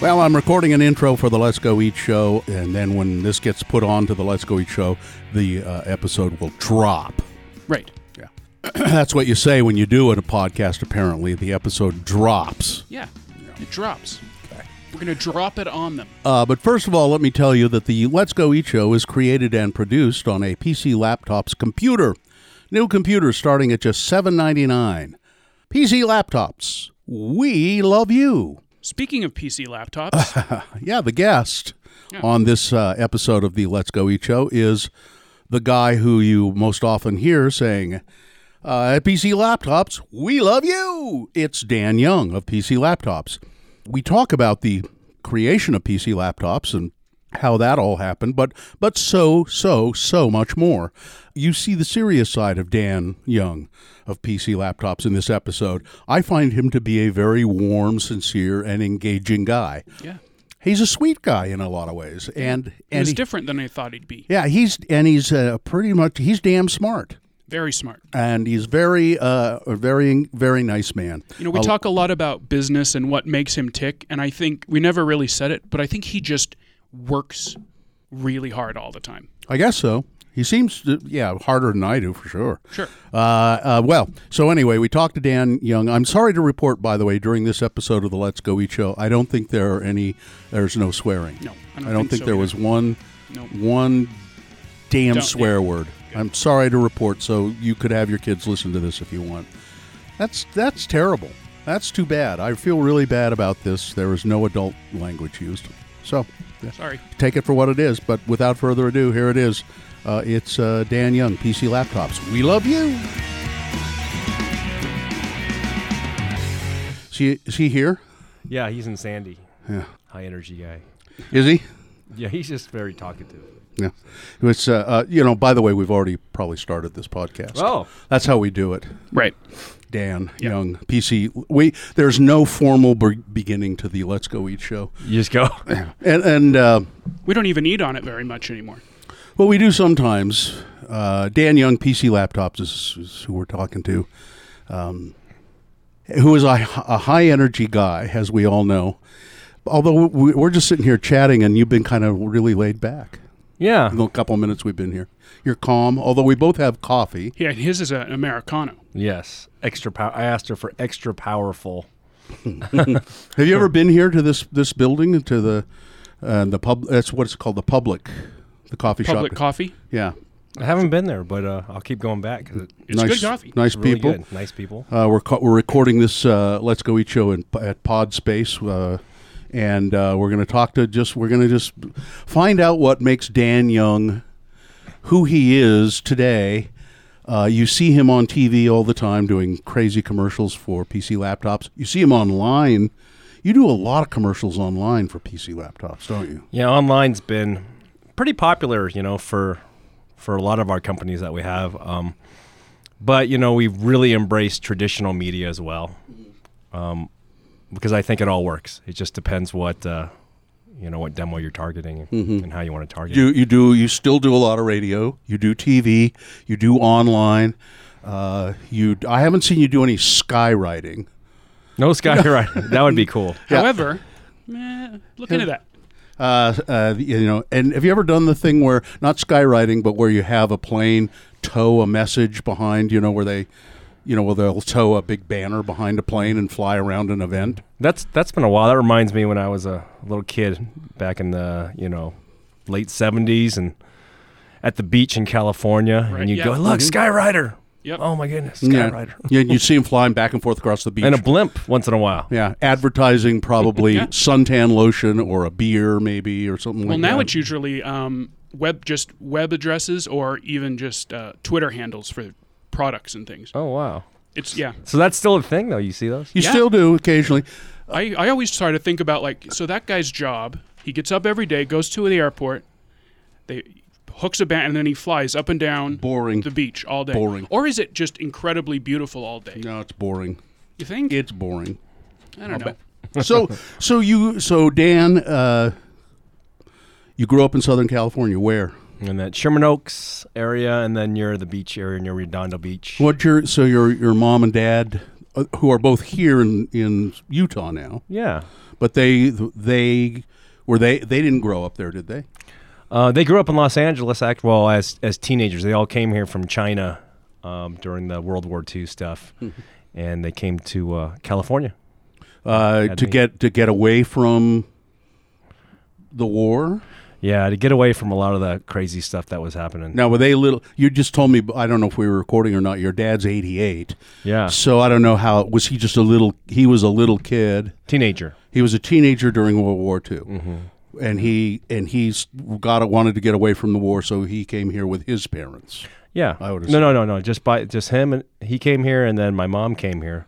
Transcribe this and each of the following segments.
Well, I'm recording an intro for the Let's Go Eat show, and then when this gets put on to the Let's Go Eat show, the uh, episode will drop. Right. Yeah. That's what you say when you do it, a podcast, apparently. The episode drops. Yeah. It drops. We're going to drop it on them. Uh, but first of all, let me tell you that the Let's Go Eat show is created and produced on a PC laptop's computer. New computers starting at just $7.99. PC laptops. We love you. Speaking of PC laptops, Yeah, the guest Yeah. on this uh, episode of the Let's Go Eat show is the guy who you most often hear saying, uh, at PC Laptops, we love you. It's Dan Young of PC Laptops. We talk about the creation of PC Laptops and how that all happened, but but so so so much more. You see the serious side of Dan Young of PC Laptops in this episode. I find him to be a very warm, sincere, and engaging guy. yeah. He's a sweet guy in a lot of ways, and and was he- different than I thought he'd be. yeah, he's and he's uh, pretty much he's damn smart, Very smart. and he's very uh, a very very nice man. You know, we talk a lot about business and what makes him tick, and I think we never really said it, but I think he just works really hard all the time. I guess so. He seems to, yeah, harder than I do for sure. Sure. Uh, uh, well, so anyway, we talked to Dan Young. I'm sorry to report, by the way, during this episode of the Let's Go Eat show, I don't think there are any. There's no swearing. No, I don't I don't think think so there either. was one No. one damn Don't- swear yeah. word. I'm sorry to report. So you could have your kids listen to this if you want. That's that's terrible. That's too bad. I feel really bad about this. There is no adult language used. So yeah, Sorry. take it for what it is. But without further ado, here it is. Uh, it's uh, Dan Young, PC Laptops. We love you. Is he, is he here? Yeah, he's in Sandy. Yeah. High energy guy. Is he? Yeah, he's just very talkative. Yeah. It's, uh, uh, you know, by the way, we've already probably started this podcast. Oh. That's how we do it. Right. Dan Young, PC. We there's no formal be- beginning to the Let's Go Eat show, You just go. and and uh, We don't even eat on it very much anymore. What we do sometimes. Uh, Dan Young, PC Laptops is, is who we're talking to, um, who is a, a high energy guy, as we all know. Although we- we're just sitting here chatting, and you've been kind of really laid back. yeah. In the couple of minutes we've been here, you're calm. Although we both have coffee. Yeah, his is an Americano. Yes. Extra power. I asked her for extra powerful. Have you ever been here to this this building to the uh, the pub? That's what it's called, the public, the coffee Publik shop. coffee. yeah, I haven't been there, but uh, I'll keep going back 'cause it- It's nice, good coffee. Nice it's really people. good. Nice people. Uh, we're co- we're recording this uh, Let's Go Eat show in, at Pod Space, uh, and uh, we're going to talk to just we're going to just find out what makes Dan Young who he is today. Uh, you see him on TV all the time doing crazy commercials for PC laptops. You see him online. You do a lot of commercials online for PC laptops, don't you? Yeah, online's been pretty popular, you know, for for a lot of our companies that we have. Um, but you know, we've really embraced traditional media as well, um, because I think it all works. It just depends what uh, you know what demo you're targeting and how you want to target. You you do you still do a lot of radio. You do TV. You do online. Uh, you I haven't seen you do any skywriting. no skywriting. that would be cool. Yeah. However, eh, look into that. Uh, uh, you know, and have you ever done the thing where not skywriting, but where you have a plane tow a message behind? You know, where they, you know, where they'll tow a big banner behind a plane and fly around an event. That's that's been a while. That reminds me when I was a little kid back in the you know late seventies and at the beach in California, Right, and you yeah. go, look, Mhm. Skyrider. Yep. Oh my goodness, Yeah. Skyrider. Yeah, you see him flying back and forth across the beach. And a blimp once in a while. yeah, advertising probably Yeah. suntan lotion or a beer maybe or something like that. Well, like now that. it's usually um, web, just web addresses or even just uh, Twitter handles for products and things. Oh wow. It's yeah. So that's still a thing, though. You see those? you Yeah. still do occasionally. I, I always try to think about like so that guy's job. He gets up every day, goes to the airport, they hooks a band, and then he flies up and down Boring. the beach all day. Boring. Or is it just incredibly beautiful all day? No, it's boring. You think? It's boring. I don't know. so so you so Dan, uh, you grew up in Southern California. Where? And that Sherman Oaks area, and then you're the beach area near Redondo Beach. What your so your your mom and dad, uh, who are both here in in Utah now, Yeah. But they they were they they didn't grow up there, did they? Uh, they grew up in Los Angeles. Act well as as teenagers. They all came here from China um, during the World War II stuff, and they came to uh, California. Uh, to me. get to get away from the war. Yeah, to get away from a lot of the crazy stuff that was happening. Now, were they little? You just told me. I don't know if we were recording or not. Your dad's eighty-eight, Yeah, so I don't know how. Was he just a little? He was a little kid. teenager. He was a teenager during World War II, Mm-hmm. And he and he's got wanted to get away from the war, so he came here with his parents. Yeah. I would no, no, no, no. Just by just him and he came here, and then my mom came here,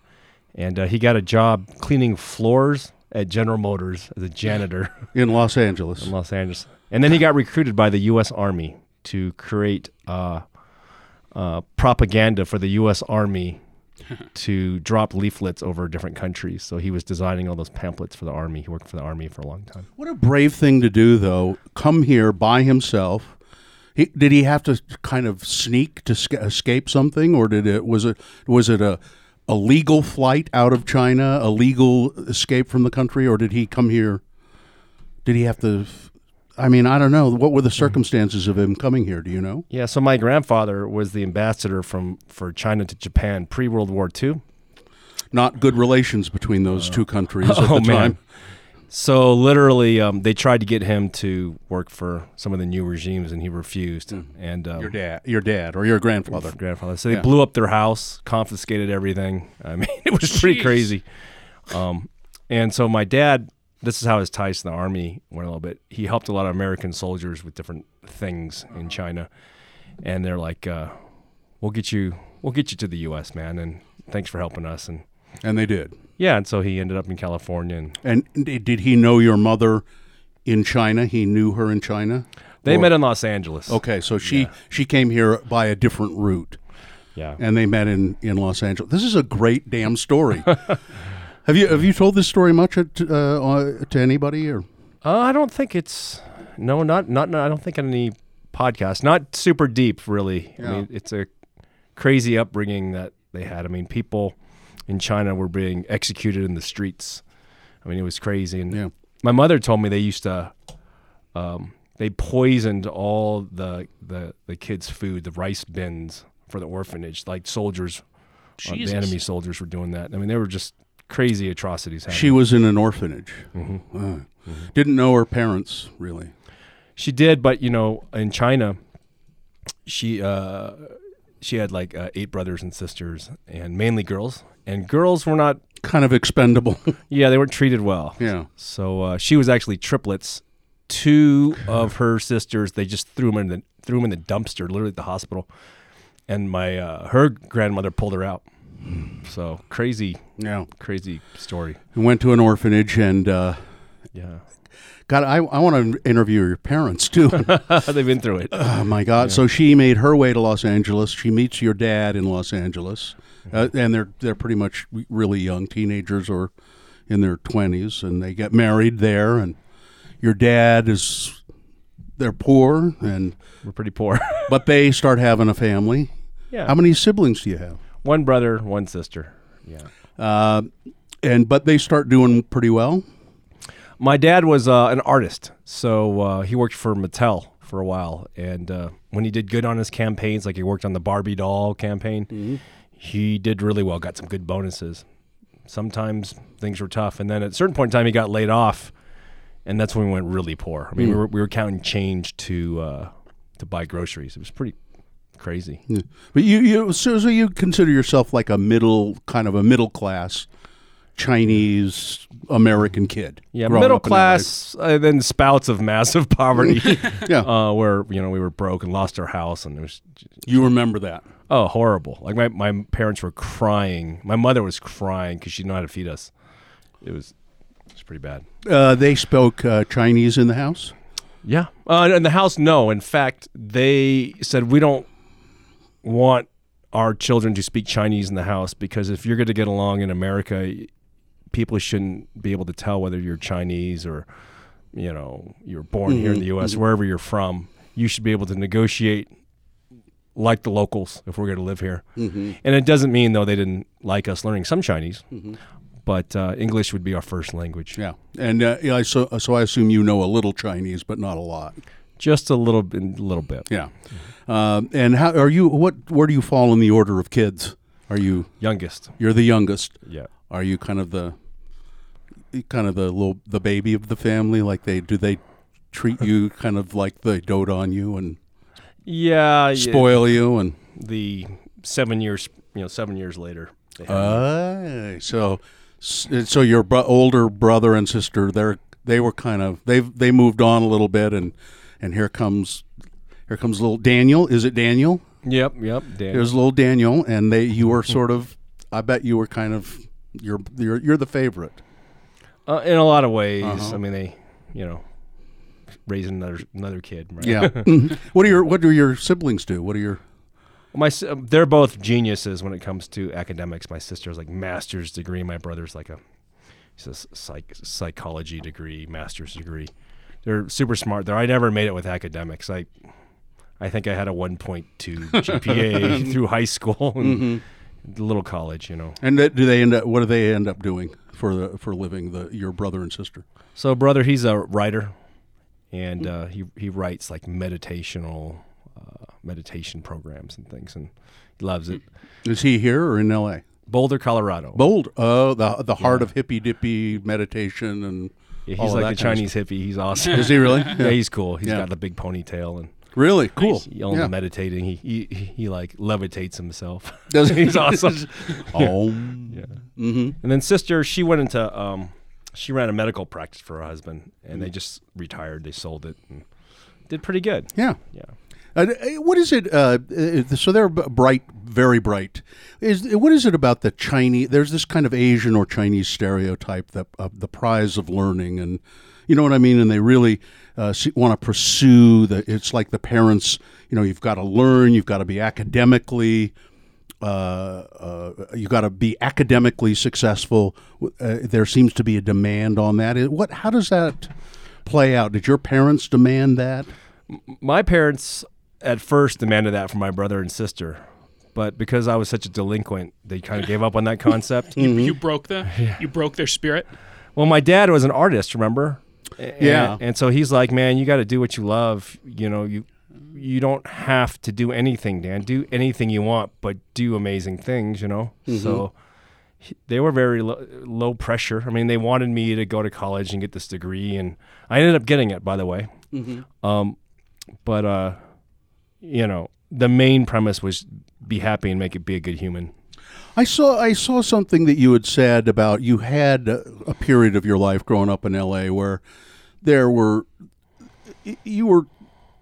and uh, he got a job cleaning floors at General Motors as a janitor in Los Angeles. in Los Angeles, and then he got recruited by the U.S. Army to create uh, uh, propaganda for the U.S. Army to drop leaflets over different countries. So he was designing all those pamphlets for the Army. He worked for the Army for a long time. What a brave thing to do, though. Come here by himself. He, did he have to kind of sneak to sca- escape something, or did it was it was it a a legal flight out of China, a legal escape from the country, or did he come here? Did he have to? I mean, I don't know. What were the circumstances of him coming here? Do you know? Yeah. So my grandfather was the ambassador from for China to Japan pre World War II. Not good relations between those two countries at Oh, the man. time. So literally, um, they tried to get him to work for some of the new regimes, and he refused. And um, Your dad, your dad, or your grandfather. grandfather. So they Yeah. blew up their house, confiscated everything. I mean, it was pretty crazy. Um, and so my dad, this is how his ties to the army went a little bit. He helped a lot of American soldiers with different things in China, and they're like, uh, "We'll get you, we'll get you to the U.S., man, and thanks for helping us." And And they did. yeah, and so he ended up in California, and And did he know your mother in China? He knew her in China. they Or- met in Los Angeles. Okay, so she she came here by a different route, Yeah. and they met in, in Los Angeles. This is a great damn story. have you have you told this story much at, uh, uh, to anybody or? Uh, I don't think it's no, not not. I don't think any podcast. Not super deep, really. I mean, it's a crazy upbringing that they had. I mean, people in China were being executed in the streets. I mean, it was crazy. And Yeah. my mother told me they used to, um, they poisoned all the the the kids' food, the rice bins for the orphanage. Like soldiers, uh, the enemy soldiers were doing that. I mean, they were just crazy atrocities happening. She was in an orphanage. Mm-hmm. Uh, Didn't know her parents really. She did, but you know, in China, she uh, she had like uh, eight brothers and sisters, and mainly girls. And girls were not, Kind of expendable. yeah, they weren't treated well. yeah. So uh, she was actually triplets. Two of her sisters, they just threw them in the threw them in the dumpster, literally at the hospital. And my uh, her grandmother pulled her out. So crazy, Yeah. crazy story. Went to an orphanage and uh, Yeah, God, I, I want to interview your parents too. they've been through it. Oh my God! So she made her way to Los Angeles. She meets your dad in Los Angeles, uh, and they're they're pretty much really young teenagers or in their twenties, and they get married there. And your dad is they're poor, and We're pretty poor. but they start having a family. yeah, How many siblings do you have? One brother, one sister. Yeah. Uh, and but they start doing pretty well. My dad was uh, an artist, so uh, he worked for Mattel for a while. And uh, when he did good on his campaigns, like he worked on the Barbie doll campaign, he did really well. Got some good bonuses. Sometimes things were tough, and then at a certain point in time, he got laid off, and that's when we went really poor. I mean, we, were, we were counting change to uh, to buy groceries. It was pretty crazy. Yeah. But you you so, so you consider yourself like a middle kind of a middle class Chinese American kid. Yeah, middle class, uh, then spouts of massive poverty, Yeah. uh, where you know we were broke and lost our house, and it was You remember that? Oh, horrible! Like my, my parents were crying. My mother was crying because she didn't know how to feed us. It was it was pretty bad. Uh, they spoke uh, Chinese in the house. Yeah. Uh, in the house, no. In fact, they said we don't want our children to speak Chinese in the house because if you're going to get along in America, people shouldn't be able to tell whether you're Chinese or you know you're born here in the U.S. wherever you're from. You should be able to negotiate like the locals if we're going to live here. And it doesn't mean though they didn't like us learning some Chinese, but uh, English would be our first language. Yeah, and uh, yeah, so so I assume you know a little Chinese, but not a lot. Just a little bit, a little bit. Yeah, um, and how are you? What where do you fall in the order of kids? Are you Youngest. you're the youngest? Yeah. Are you kind of the kind of the little the baby of the family? Like they do they treat you kind of like they dote on you and Yeah. yeah, spoil you and The seven years, you know, seven years later. uh, so so your bro- older brother and sister they're they were kind of they have they moved on a little bit and and here comes here comes little Daniel. Is it Daniel? Yep. Yep. Dan. Here's little Daniel, and they you were sort of. I bet you were kind of you're you're you're the favorite. Uh, in a lot of ways. Uh-huh. I mean, they, you know, raising another another kid. Right? Yeah. Mhm. what do your What do your siblings do? What are your My um, they're both geniuses when it comes to academics. My sister's like master's degree. My brother's like a he's a psych, psychology degree, master's degree. They're super smart. Though I never made it with academics. I I think I had a 1.2 GPA through high school and little college. You know. and do they end up? What do they end up doing for the for living? The your brother and sister. So brother, he's a writer, and uh, he he writes like meditational uh, meditation programs and things, and he loves it. Is he here or in L.A.? Boulder, Colorado. Bold. Oh, the the heart of hippy dippy meditation and Yeah, he's like that a Chinese hippie. He's awesome. Is he really? yeah, he's cool. He's Yeah. got the big ponytail and really cool. He's only Yeah. meditating. He, he he he like levitates himself. Does he's awesome. Oh. Yeah. Mm-hmm. And then sister, she went into um, she ran a medical practice for her husband, and they just retired. They sold it and did pretty good. Yeah. Yeah. Uh, what is it? Uh, uh, so they're bright, very bright. Is what is it about the Chinese? There's this kind of Asian or Chinese stereotype that uh, the prize of learning, and you know what I mean. And they really uh, want to pursue the. It's like the parents. You know, you've got to learn. You've got to be academically. You got to be academically successful. There seems to be a demand on that. What? How does that play out? Did your parents demand that? my parents at first demanded that from my brother and sister, but because I was such a delinquent, they kind of gave up on that concept. You, you broke the you broke their spirit. Well, my dad was an artist, remember? A- Yeah. And, and so he's like, "Man, you got to do what you love. You know, you you don't have to do anything, Dan. Do anything you want, but do amazing things, you know?" So they were very lo- low pressure. I mean, they wanted me to go to college and get this degree and I ended up getting it, by the way. Um but uh you know, the main premise was be happy and make it be a good human. I saw I saw something that you had said about you had a, a period of your life growing up in L.A. where there were you were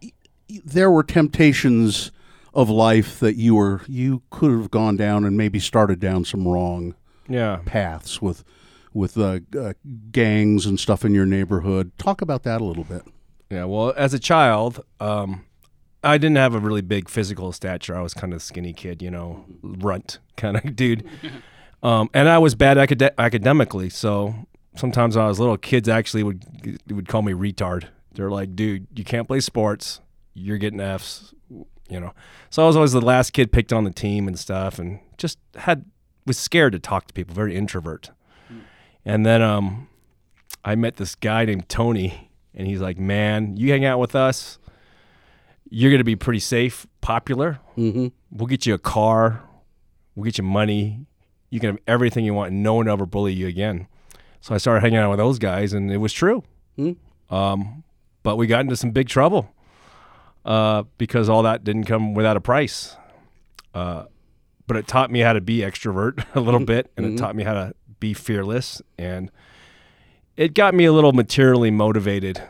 y- y- there were temptations of life that you were you could have gone down and maybe started down some wrong Yeah. paths with with uh, uh, gangs and stuff in your neighborhood. Talk about that a little bit. Yeah, well, as a child, um, I didn't have a really big physical stature. I was kind of skinny kid, you know, runt kind of dude. Um, and I was bad acad- academically, so sometimes when I was little, kids actually would would call me retard. They're like, "Dude, you can't play sports. You're getting Fs." You know, so I was always the last kid picked on the team and stuff, and just had was scared to talk to people, very introvert. And then um, I met this guy named Tony, and he's like, "Man, you hang out with us, you're gonna be pretty safe, popular. Mm-hmm. We'll get you a car, we'll get you money. You can have everything you want, no one will ever bully you again." So I started hanging out with those guys, and it was true. Hmm. Um, but we got into some big trouble uh, because all that didn't come without a price. Uh, but it taught me how to be extrovert a little bit, and it taught me how to be fearless, and it got me a little materially motivated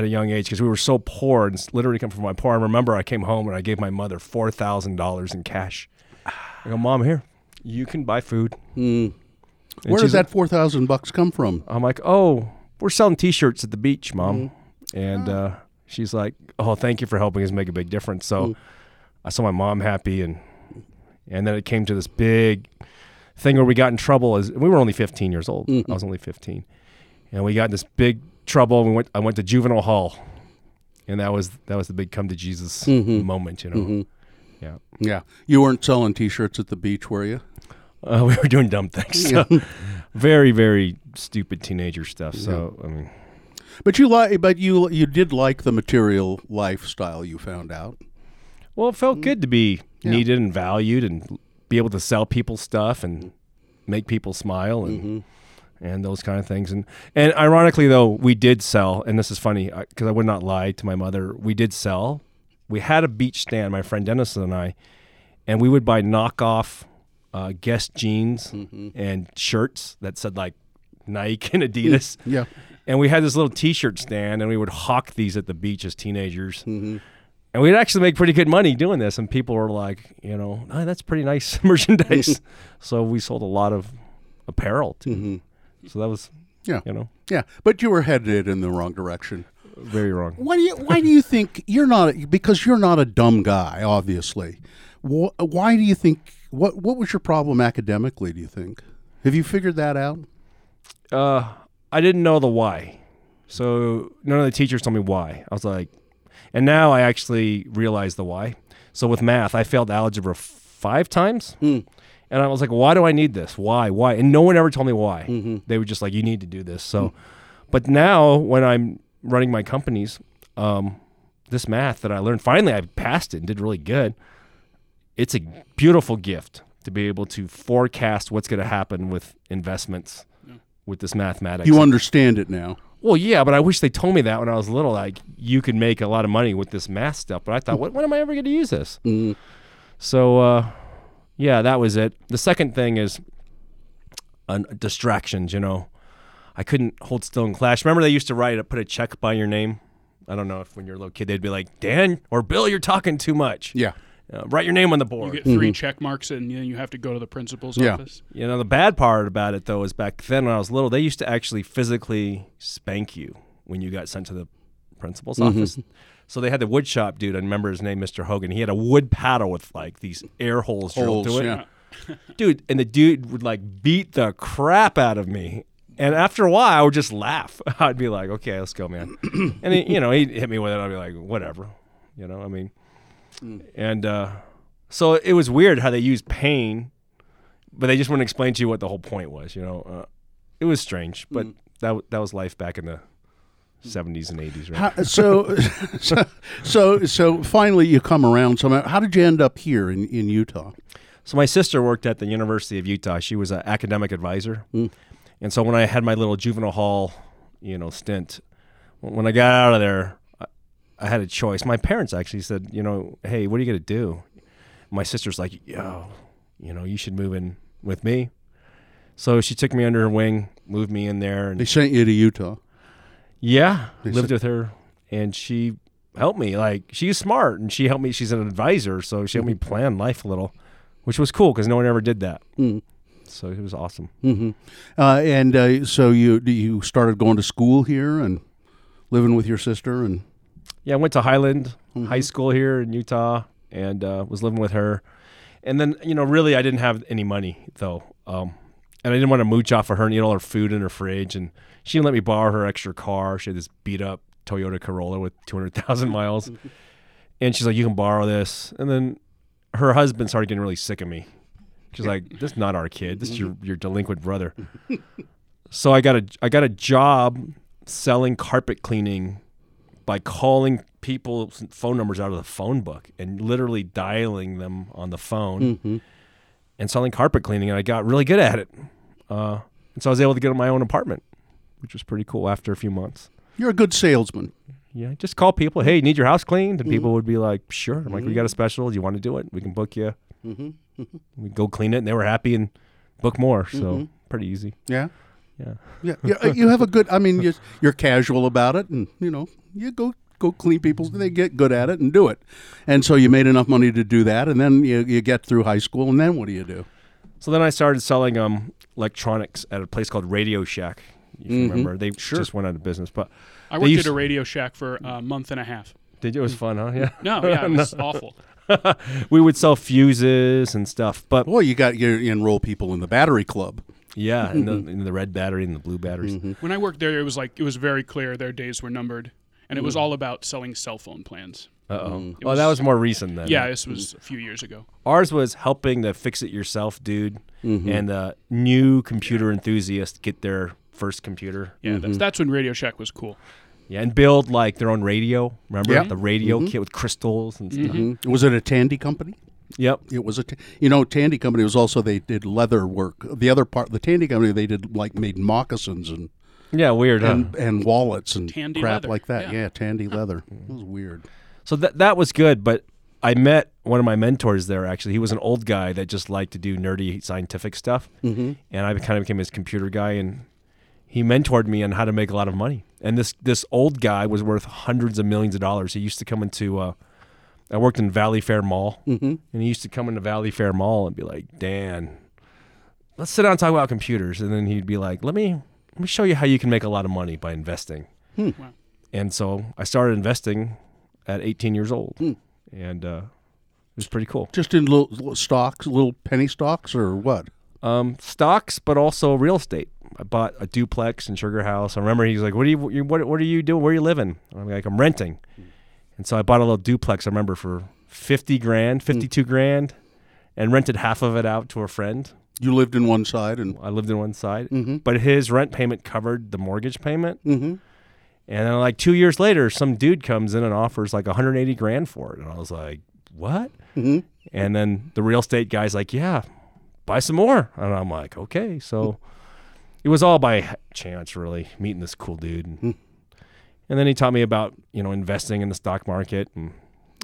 at a young age because we were so poor and literally come from my poor. I remember I came home and I gave my mother four thousand dollars in cash. I go, Mom, here, you can buy food. Mm. Where does that four thousand bucks come from? I'm like, oh, we're selling T-shirts at the beach, mom, and uh, she's like, oh, thank you for helping us make a big difference. So I saw my mom happy, and and then it came to this big thing where we got in trouble. As we were only 15 years old, I was only 15, and we got in this big trouble. We went, I went to juvenile hall, and that was that was the big come to Jesus moment, you know. Yeah, Yeah, you weren't selling T-shirts at the beach, were you? uh, we were doing dumb things. So, very very stupid teenager stuff. So I mean, But you like, but you you did like the material lifestyle. You found out. well, it felt good to be. Yeah. needed and valued and be able to sell people stuff and make people smile and Mm-hmm. And those kind of things. And and ironically though, we did sell, and this is funny because I would not lie to my mother. We did sell. We had a beach stand, my friend Dennis and I, and we would buy knockoff uh, Guess jeans Mm-hmm. and shirts that said like Nike and Adidas. Yeah. And we had this little T-shirt stand, and we would hawk these at the beach as teenagers. Mm-hmm. And we'd actually make pretty good money doing this. And people were like, you know, oh, that's pretty nice merchandise. so we sold a lot of apparel too. So that was. Yeah. you know, Yeah. But you were headed in the wrong direction. very wrong. Why do you Why do you think you're not? Because you're not a dumb guy, obviously. Wh- Why do you think? What What was your problem academically? Do you think? Have you figured that out? Uh, I didn't know the why. So none of the teachers told me why. I was like, and now I actually realize the why. So with math, I failed algebra five times. And I was like, why do I need this? Why? Why? And no one ever told me why. They were just like, you need to do this. So, but now when I'm running my companies, um, this math that I learned, finally I passed it and did really good. It's a beautiful gift to be able to forecast what's going to happen with investments with this mathematics. You understand it now. well, yeah, but I wish they told me that when I was little. Like you can make a lot of money with this math stuff. But I thought, what, when am I ever going to use this? Mm. So, uh, yeah, that was it. The second thing is uh, distractions. You know, I couldn't hold still in class. Remember, they used to write, put a check by your name. I don't know if when you're a little kid, they'd be like, Dan or Bill, you're talking too much. Yeah. Uh, write your name on the board. You get 3 check marks, and then you have to go to the principal's Yeah. office. You know, the bad part about it though is back then when I was little, they used to actually physically spank you when you got sent to the principal's office. So they had the wood shop dude. I remember his name, Mr. Hogan. He had a wood paddle with like these air holes drilled Holes, to it, yeah. dude. And the dude would like beat the crap out of me. And after a while, I would just laugh. I'd be like, "Okay, let's go, man." and he, you know, he'd hit me with it. I'd be like, "Whatever," you know. I mean, and uh, so it was weird how they used pain but they just wouldn't explain to you what the whole point was. You know, uh, it was strange, but that that was life back in the seventies and eighties, right? How, so, so, so, so finally you come around. So, how did you end up here in, in Utah? so my sister worked at the University of Utah. She was an academic advisor, mm. and so when I had my little juvenile hall, you know, stint, when I got out of there, I, I had a choice. My parents actually said, you know, hey, what are you gonna do? My sister's like, yo, you know, you should move in with me. So she took me under her wing, moved me in there, and They sent you to Utah. Yeah, They lived said- with her, and she helped me. Like she's smart, and she helped me. She's an advisor, so she helped me plan life a little, which was cool because no one ever did that. Mm. So it was awesome. hmm Uh, and uh, so you you started going to school here and living with your sister and Yeah, I went to Highland High School here in Utah, and uh, was living with her. And then you know, really, I didn't have any money though, um, and I didn't want to mooch off of her and eat all her food in her fridge. And she didn't let me borrow her extra car. She had this beat up Toyota Corolla with two hundred thousand miles, and she's like, "You can borrow this." And then her husband started getting really sick of me. She's like, "This is not our kid. This is your your delinquent brother." so I got a I got a job selling carpet cleaning by calling people's phone numbers out of the phone book and literally dialing them on the phone and selling carpet cleaning. And I got really good at it. Uh, and so I was able to get my own apartment, which was pretty cool after a few months. you're a good salesman. Yeah, just call people. Hey, you need your house cleaned? And mm-hmm. people would be like, "Sure." I'm like, "We got a mm-hmm. special. Do you want to do it? We can book you." Mm-hmm. We go clean it, and they were happy and book more. So pretty easy. Yeah. Yeah. Yeah, yeah, uh, you have a good. I mean, you're, you're casual about it, and you know, you go go clean people's. They get good at it and do it, and so you made enough money to do that, and then you, you get through high school, and then what do you do? So then I started selling um electronics at a place called Radio Shack. You remember they sure. just went out of business, but I worked used- at a Radio Shack for a month and a half. did you? It was fun, huh? Yeah. No, yeah, it was awful. we would sell fuses and stuff, but Well, you got you, you enroll people in the battery club. yeah, in the, in the red battery and the blue batteries. Mm-hmm. When I worked there, it was like it was very clear their days were numbered, and it was all about selling cell phone plans. Uh oh. Mm. Oh, that was more recent then. Yeah, this was a few years ago. Ours was helping the fix it yourself dude Mm-hmm. and the new computer enthusiast get their first computer. Yeah, Mm-hmm. that's, that's when Radio Shack was cool. Yeah, and build like their own radio. Remember Yeah. the radio kit with crystals and stuff. Mhm. Was it a Tandy company? Yep. It was a, t- you know, Tandy company was also they did leather work. The other part, the Tandy company, they did like made moccasins and Yeah, weird. Huh? and, and wallets and Tandy crap leather, like that. yeah. Yeah, Tandy leather. It was weird. So that that was good, but I met one of my mentors there. Actually, he was an old guy that just liked to do nerdy scientific stuff, mm-hmm. and I kind of became his computer guy, and he mentored me on how to make a lot of money. And this this old guy was worth hundreds of millions of dollars. He used to come into uh, I worked in Valley Fair Mall, mm-hmm. and he used to come into Valley Fair Mall and be like, "Dan, let's sit down and talk about computers." And then he'd be like, "Let me let me show you how you can make a lot of money by investing." Wow. And so I started investing at 18 years old, and uh, it was pretty cool. Just in little, little stocks, little penny stocks, or what? Um, stocks, but also real estate. I bought a duplex in Sugar House. I remember he's like, "What do you, what, what are you doing? Where are you living?" I'm like, "I'm renting." And so I bought a little duplex. I remember for 50 grand, 52 grand, and rented half of it out to a friend. You lived in one side, and I lived in one side, but his rent payment covered the mortgage payment. Mhm. And then, like two years later, some dude comes in and offers like 180 grand for it, and I was like, "What?" Mhm. And then the real estate guy's like, "Yeah, buy some more," and I'm like, "Okay." So it was all by chance, really, meeting this cool dude, and, and then he taught me about you know investing in the stock market and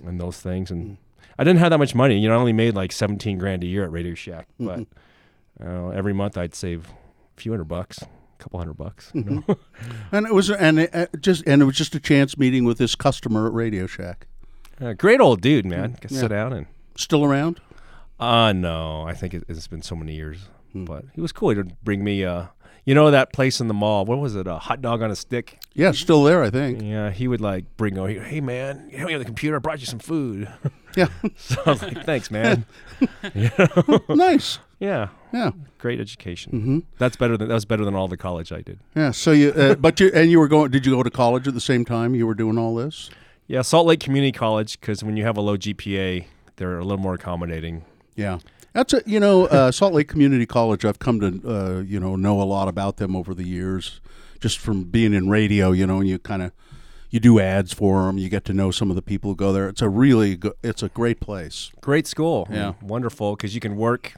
and those things, and I didn't have that much money. You know, I only made like 17 grand a year at Radio Shack, but uh, every month I'd save a few hundred bucks, a couple hundred bucks. You know? and it was and it, uh, just and it was just a chance meeting with this customer at Radio Shack. Uh, great old dude, man. Could sit down and. Still around? Uh no, I think it, it's been so many years, but he was cool. He would bring me, uh, you know, that place in the mall. What was it? A hot dog on a stick. Yeah, still there, I think. Yeah, he would like bring over. Hey man, you on the computer. I brought you some food. Yeah, so I was like, thanks, man. nice. yeah, Yeah, great education. Mm-hmm. That's better than that was better than all the college I did. yeah. So you, uh, but you, and you were going. Did you go to college at the same time you were doing all this? Yeah, Salt Lake Community College because when you have a low GPA, they're a little more accommodating. Yeah, that's a you know uh, Salt Lake Community College. I've come to uh, you know know a lot about them over the years, just from being in radio. You know, and you kind of you do ads for them. You get to know some of the people who go there. It's a really go- it's a great place. Great school. Yeah. wonderful because you can work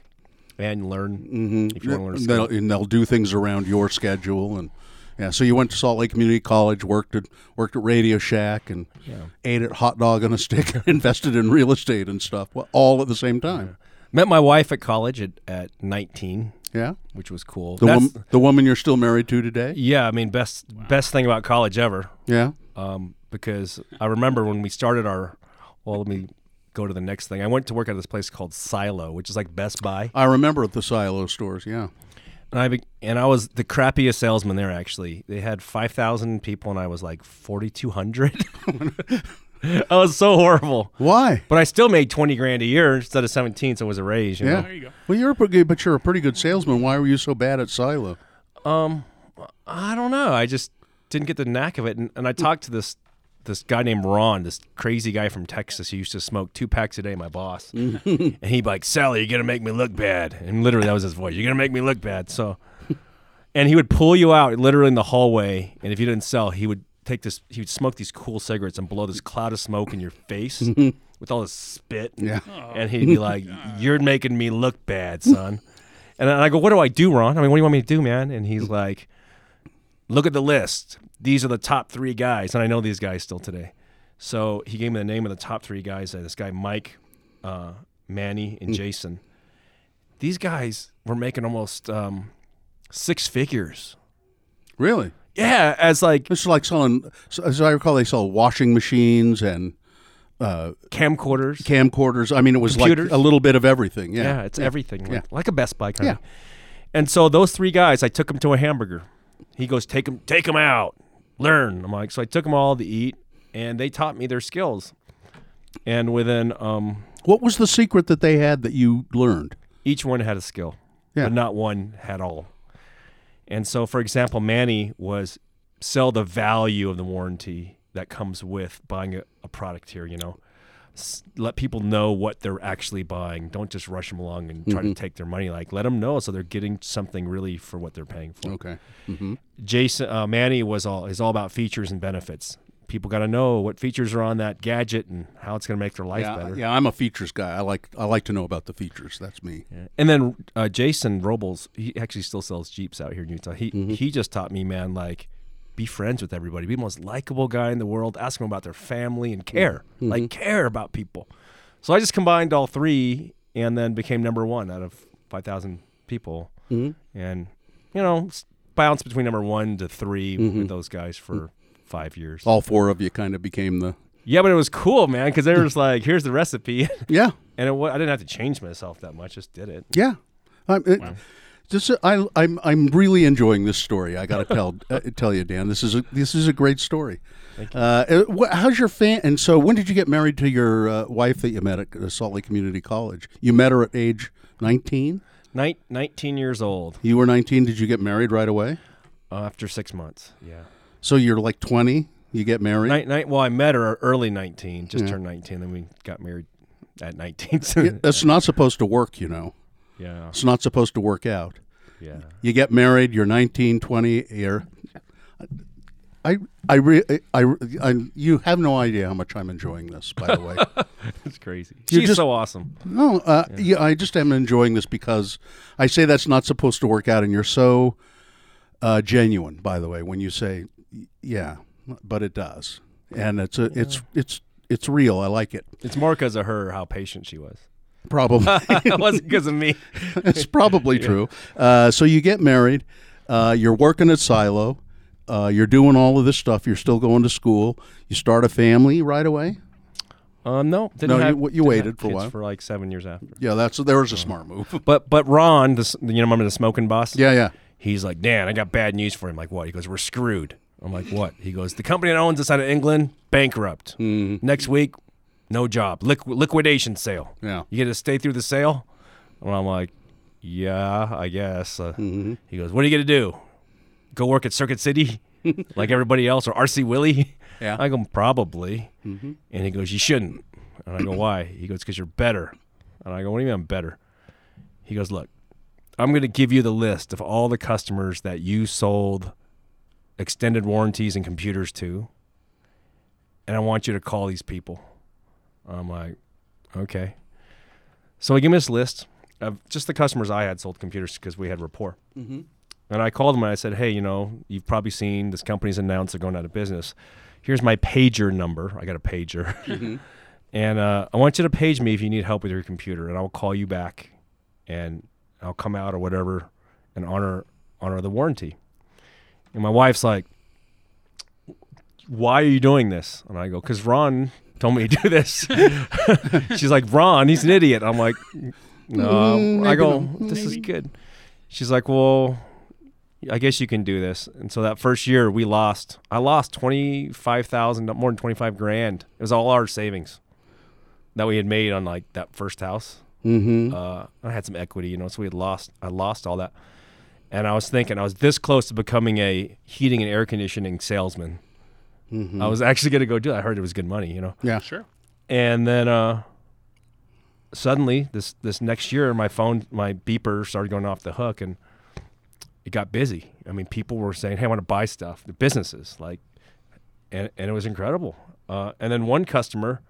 and learn Mm-hmm. if you want to learn. and they'll, and they'll do things around your schedule and. Yeah, so you went to Salt Lake Community College, worked at worked at Radio Shack, and ate at hot dog on a stick, invested in real estate and stuff, all at the same time. Met my wife at college at, at 19, Yeah, which was cool. the wom- the woman you're still married to today. yeah, I mean, best best thing about college ever. Yeah, Um, because I remember when we started our. Well, let me go to the next thing. I went to work at this place called Silo, which is like Best Buy, I remember at the silo stores. Yeah, and I be, and I was the crappiest salesman there. Actually, they had five thousand people, and I was like forty two hundred. I was so horrible, why? but I still made twenty grand a year instead of seventeen, so it was a raise. You Yeah. know? There you go. Well, you're a pretty, but you're a pretty good salesman. Why were you so bad at silo? Um, I don't know. I just didn't get the knack of it, and, and I talked to this this guy named Ron, this crazy guy from Texas who used to smoke two packs a day. My boss, and he'd be like, "Sally, you're gonna make me look bad," and literally that was his voice. You're gonna make me look bad. So, and he would pull you out literally in the hallway, and if you didn't sell, he would take this. He would smoke these cool cigarettes and blow this cloud of smoke in your face with all this spit. Yeah. And he'd be like, "You're making me look bad, son." And I go, "What do I do, Ron? I mean, what do you want me to do, man?" And he's like, "Look at the list. These are the top three guys, and I know these guys still today." So he gave me the name of the top three guys. Uh, this guy, Mike, uh, Manny, and Jason. These guys were making almost um, six figures. Really? Yeah, as like It's like selling, as I recall, they sell washing machines and camcorders. camcorders. I mean, it was Computers. like a little bit of everything. Yeah, Yeah, it's everything. Like, Yeah. like a Best Buy kind Yeah. of. And so those three guys, I took them to a hamburger. He goes, take them, take them out, learn. I'm like, so I took them all to eat, and they taught me their skills. And within, um, What was the secret that they had that you learned? each one had a skill, Yeah. but not one had all. And so, for example, Manny was sell the value of the warranty that comes with buying a, a product here. You know, S- let people know what they're actually buying. Don't just rush them along and try to take their money. Like let them know so they're getting something really for what they're paying for. Okay. hmm Jason uh, Manny was all is all about features and benefits. People got to know what features are on that gadget and how it's going to make their life Yeah, better. yeah. I'm a features guy. I like I like to know about the features. That's me. And then uh, Jason Robles, he actually still sells Jeeps out here in Utah. He Mm-hmm. he just taught me, man, like be friends with everybody. Be the most likable guy in the world. Ask them about their family and care, Mm-hmm. like care about people. So I just combined all three and then became number one out of five thousand people. Mhm. And you know, bounced between number one to 3 Mm-hmm. with those guys for five years. All four of you kind of became the Yeah, but it was cool, man, because they were just like, "Here's the recipe," yeah and it, I didn't have to change myself that much. Just did it. yeah. I'm, it, Just I, I'm I'm really enjoying this story. I got to tell uh, tell you, Dan. This is a this is a great story. Thank you. Uh, uh, how's your fan? And so, when did you get married to your uh, wife that you met at uh, Salt Lake Community College? You met her at age 19. Nin- 19 years old You were 19. Did you get married right away? uh, after six months. Yeah. So you're like 20. You get married. Night, night, well, I met her early 19, just Yeah. turned 19. Then we got married at 19. That's not supposed to work, you know. yeah. It's not supposed to work out. Yeah. You get married. You're 19, 20. You're, I, I, re, I, I, you have no idea how much I'm enjoying this. By the way, It's crazy. You're She's just- so awesome. no, uh, yeah. I just am enjoying this because I say that's not supposed to work out, and you're so uh, genuine. By the way, when you say, yeah, but it does, and it's a, it's, it's, it's real. I like it. It's more because of her, how patient she was. Probably. it wasn't because of me. it's probably true. Uh, so you get married. Uh, you're working at Silo. Uh, you're doing all of this stuff. You're still going to school. You start a family right away. Um, no, didn't No, you- have, you didn't waited have for a while. for like seven years after. Yeah, that's there was a smart move. But but Ron, this you know, remember the smoking boss? Yeah, yeah. He's like, Dan, I got bad news for him. Like what? He goes, we're screwed. I'm like, what? He goes, the company that owns us out of England, bankrupt. Mm, Next week, no job, Liqu- liquidation sale. yeah. You get to stay through the sale? And I'm like, yeah, I guess. Uh, hmm He goes, what are you going to do? Go work at Circuit City like everybody else or RC Willey? Yeah. I go, probably. hmm And he goes, you shouldn't. And I go, why? He goes, because you're better. And I go, what do you mean I'm better? He goes, look, I'm going to give you the list of all the customers that you sold extended warranties and computers too. And I want you to call these people. I'm like, okay. So he gave me this list of just the customers I had sold computers because we had rapport. hmm And I called them and I said, hey, you know, you've probably seen this company's announced they're going out of business. Here's my pager number. I got a pager. hmm And uh, I want you to page me if you need help with your computer, and I'll call you back, and I'll come out or whatever, and honor honor the warranty. And my wife's like, "Why are you doing this?" And I go, "Cause Ron told me to do this." She's like, "Ron, he's an idiot." I'm like, "No." Mm, I go. "This is good." She's like, "Well." I guess you can do this. And so that first year we lost. I lost twenty five thousand, more than twenty five grand. It was all our savings that we had made on like that first house. hmm Uh, I had some equity, you know, so we had lost. I lost all that, and I was thinking I was this close to becoming a heating and air conditioning salesman. hmm I was actually going to go do it. I heard it was good money, you know. Yeah. Sure. And then uh, suddenly, this this next year, my phone, my beeper started going off the hook, and it got busy. I mean, people were saying, "Hey, I want to buy stuff." The businesses, like, and and it was incredible. Uh, and then one customer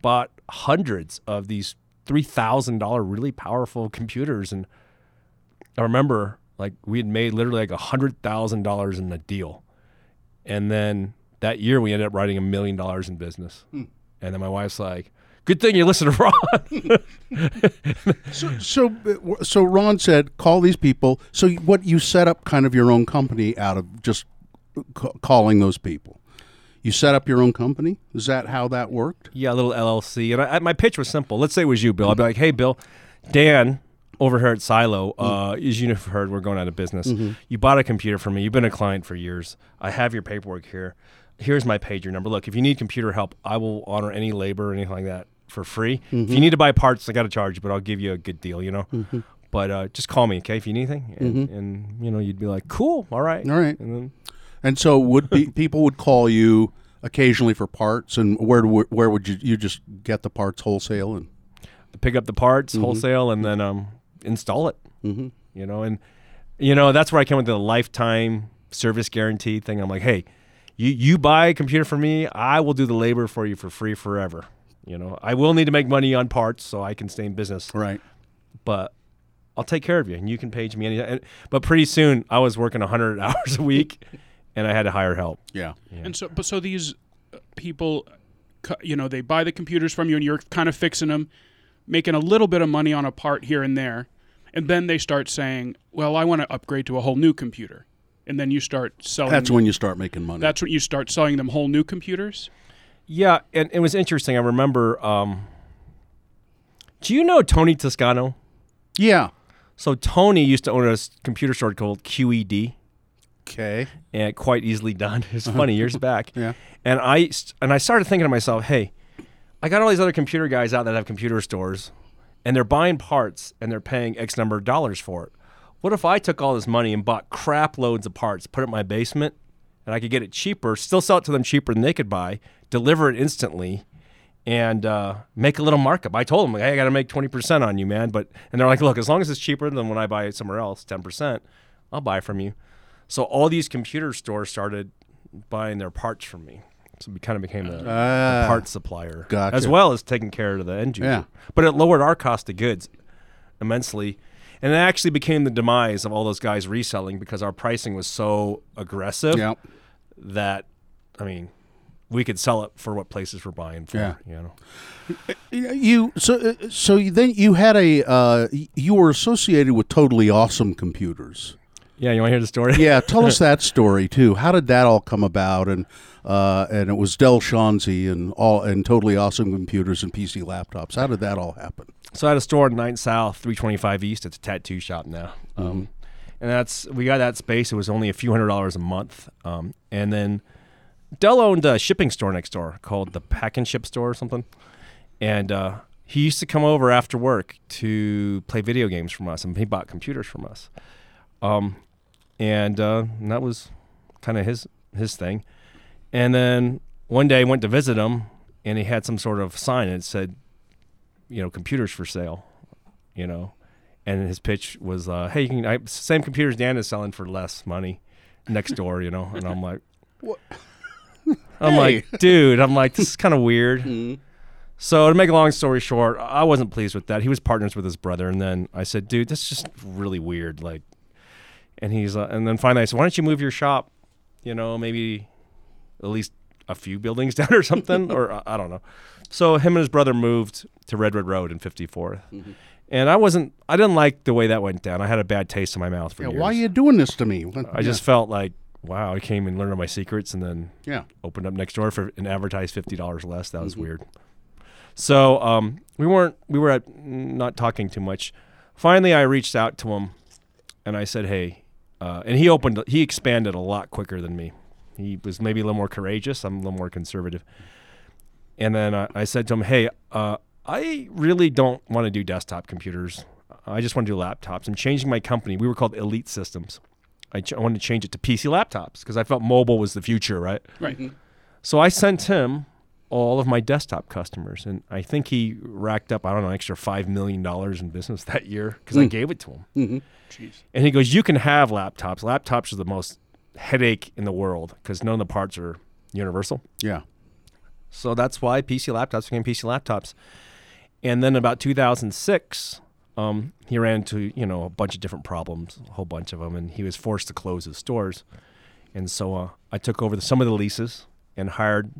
bought hundreds of these three thousand dollar really powerful computers, and I remember like we had made literally like a hundred thousand dollars in the deal, and then that year we ended up writing a million dollars in business. Hmm. And then my wife's like, "Good thing you listen to Ron." So, so, so Ron said, call these people. So, what you set up kind of your own company out of just ca- calling those people. You set up your own company. Is that how that worked? yeah, a little LLC. And I, I, my pitch was simple. Let's say it was you, Bill. I'd be like, "Hey, Bill, Dan." Over here at Silo, mm. uh, as you've heard, we're going out of business. Mm-hmm. You bought a computer from me. You've been a client for years. I have your paperwork here. Here's my pager number. Look, if you need computer help, I will honor any labor or anything like that for free. If you mm-hmm. need to buy parts, I got to charge you, but I'll give you a good deal, you know. Mm-hmm. But uh, just call me, okay, if you need anything. And, and you know, you'd be like, cool, all right, All right. And then And so, would be, people would call you occasionally for parts, and where where would you you just get the parts wholesale and pick up the parts wholesale and then um, install it. Mm-hmm. You know, and you know that's where I came with the lifetime service guarantee thing. I'm like, hey, you you buy a computer for me, I will do the labor for you for free forever. You know, I will need to make money on parts so I can stay in business, right? but I'll take care of you and you can page me anytime. But pretty soon I was working 100 hours a week and I had to hire help. Yeah, And so, but so these uh, people, you know, they buy the computers from you, and you're kind of fixing them, making a little bit of money on a part here and there, and then they start saying, "Well, I want to upgrade to a whole new computer," and then you start selling. that's when you start making money. That's when you start selling them whole new computers. Yeah, and it was interesting. I remember. Um, do you know Tony Toscano? yeah. So Tony used to own a computer store called QED, Okay. and quite easily done. It's funny years back. Yeah. And I st- and I started thinking to myself, hey, I got all these other computer guys out that have computer stores, and they're buying parts and they're paying X number of dollars for it. What if I took all this money and bought crap loads of parts, put it in my basement, and I could get it cheaper, still sell it to them cheaper than they could buy, deliver it instantly, and uh, make a little markup. I told them, hey, I got to make twenty percent on you, man. But and they're like, look, as long as it's cheaper than when I buy it somewhere else, ten percent, I'll buy from you. So all these computer stores started buying their parts from me. So we kind of became a, a Ah. parts supplier, Gotcha. as well as taking care of the end user. Yeah. But it lowered our cost of goods immensely. And it actually became the demise of all those guys reselling because our pricing was so aggressive Yeah. that, I mean, we could sell it for what places were buying for. Yeah. You know. You so uh, so then you had a uh, you were associated with totally awesome computers. Yeah, you want to hear the story? Yeah, tell us that story too. How did that all come about? And uh, and it was Dell Schanze and all and totally awesome computers and PC laptops. How did that all happen? So I had a store in 9 South, 325 East. It's a tattoo shop now. Um, and that's we got that space. It was only a few hundred dollars a month. Um, and then Dell owned a shipping store next door called the Pack and Ship Store or something. And uh, he used to come over after work to play video games from us, and he bought computers from us. Um, and, uh, and that was kind of his his thing. And then one day I went to visit him, and he had some sort of sign it said, you know, computers for sale, you know. And his pitch was, uh, hey, you can I, same computers Dan is selling for less money next door, you know. And I'm like, What? I'm Hey. like, dude, I'm like, this is kind of weird. So to make a long story short, I wasn't pleased with that. He was partners with his brother, and then I said, dude, that's just really weird. Like, and he's, uh, and then finally I said, why don't you move your shop? You know, maybe at least a few buildings down or something, or I- I don't know. So him and his brother moved to Redwood Road in 54th. And I wasn't, I didn't like the way that went down. I had a bad taste in my mouth for Yeah, years. why are you doing this to me? What- I just felt like, wow, I came and learned all my secrets and then yeah. opened up next door for and advertised fifty dollars less. That was weird. So um, we weren't we were at, not talking too much. Finally, I reached out to him, and I said, "Hey," uh, and he opened he expanded a lot quicker than me. He was maybe a little more courageous. I'm a little more conservative. And then I, I said to him, "Hey, uh, I really don't want to do desktop computers. I just want to do laptops. I'm changing my company. We were called Elite Systems. I, ch- I wanted to change it to PC laptops because I felt mobile was the future, right? Right. So I sent him all of my desktop customers, and I think he racked up I don't know an extra five million dollars in business that year because I gave it to him. Jeez. And he goes, "You can have laptops. Laptops are the most headache in the world because none of the parts are universal. Yeah. So that's why PC laptops became PC laptops. And then about 2006, um, he ran into you know a bunch of different problems, a whole bunch of them, and he was forced to close his stores. And so uh, I took over the, some of the leases and hired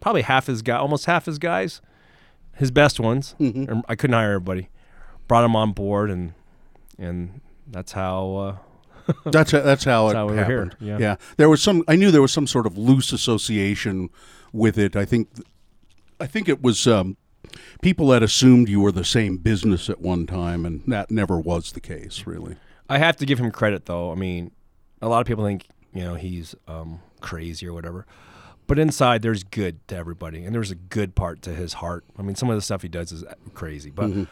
probably half his guy, almost half his guys, his best ones. Or I couldn't hire everybody. Brought them on board, and and that's how. Uh, That's that's how it how we happened. yeah. there was some. I knew there was some sort of loose association with it. I think, I think it was um, people that assumed you were the same business at one time, and that never was the case, really. I have to give him credit, though. I mean, a lot of people think you know he's um, crazy or whatever, but inside there's good to everybody, and there's a good part to his heart. I mean, some of the stuff he does is crazy, but mm-hmm.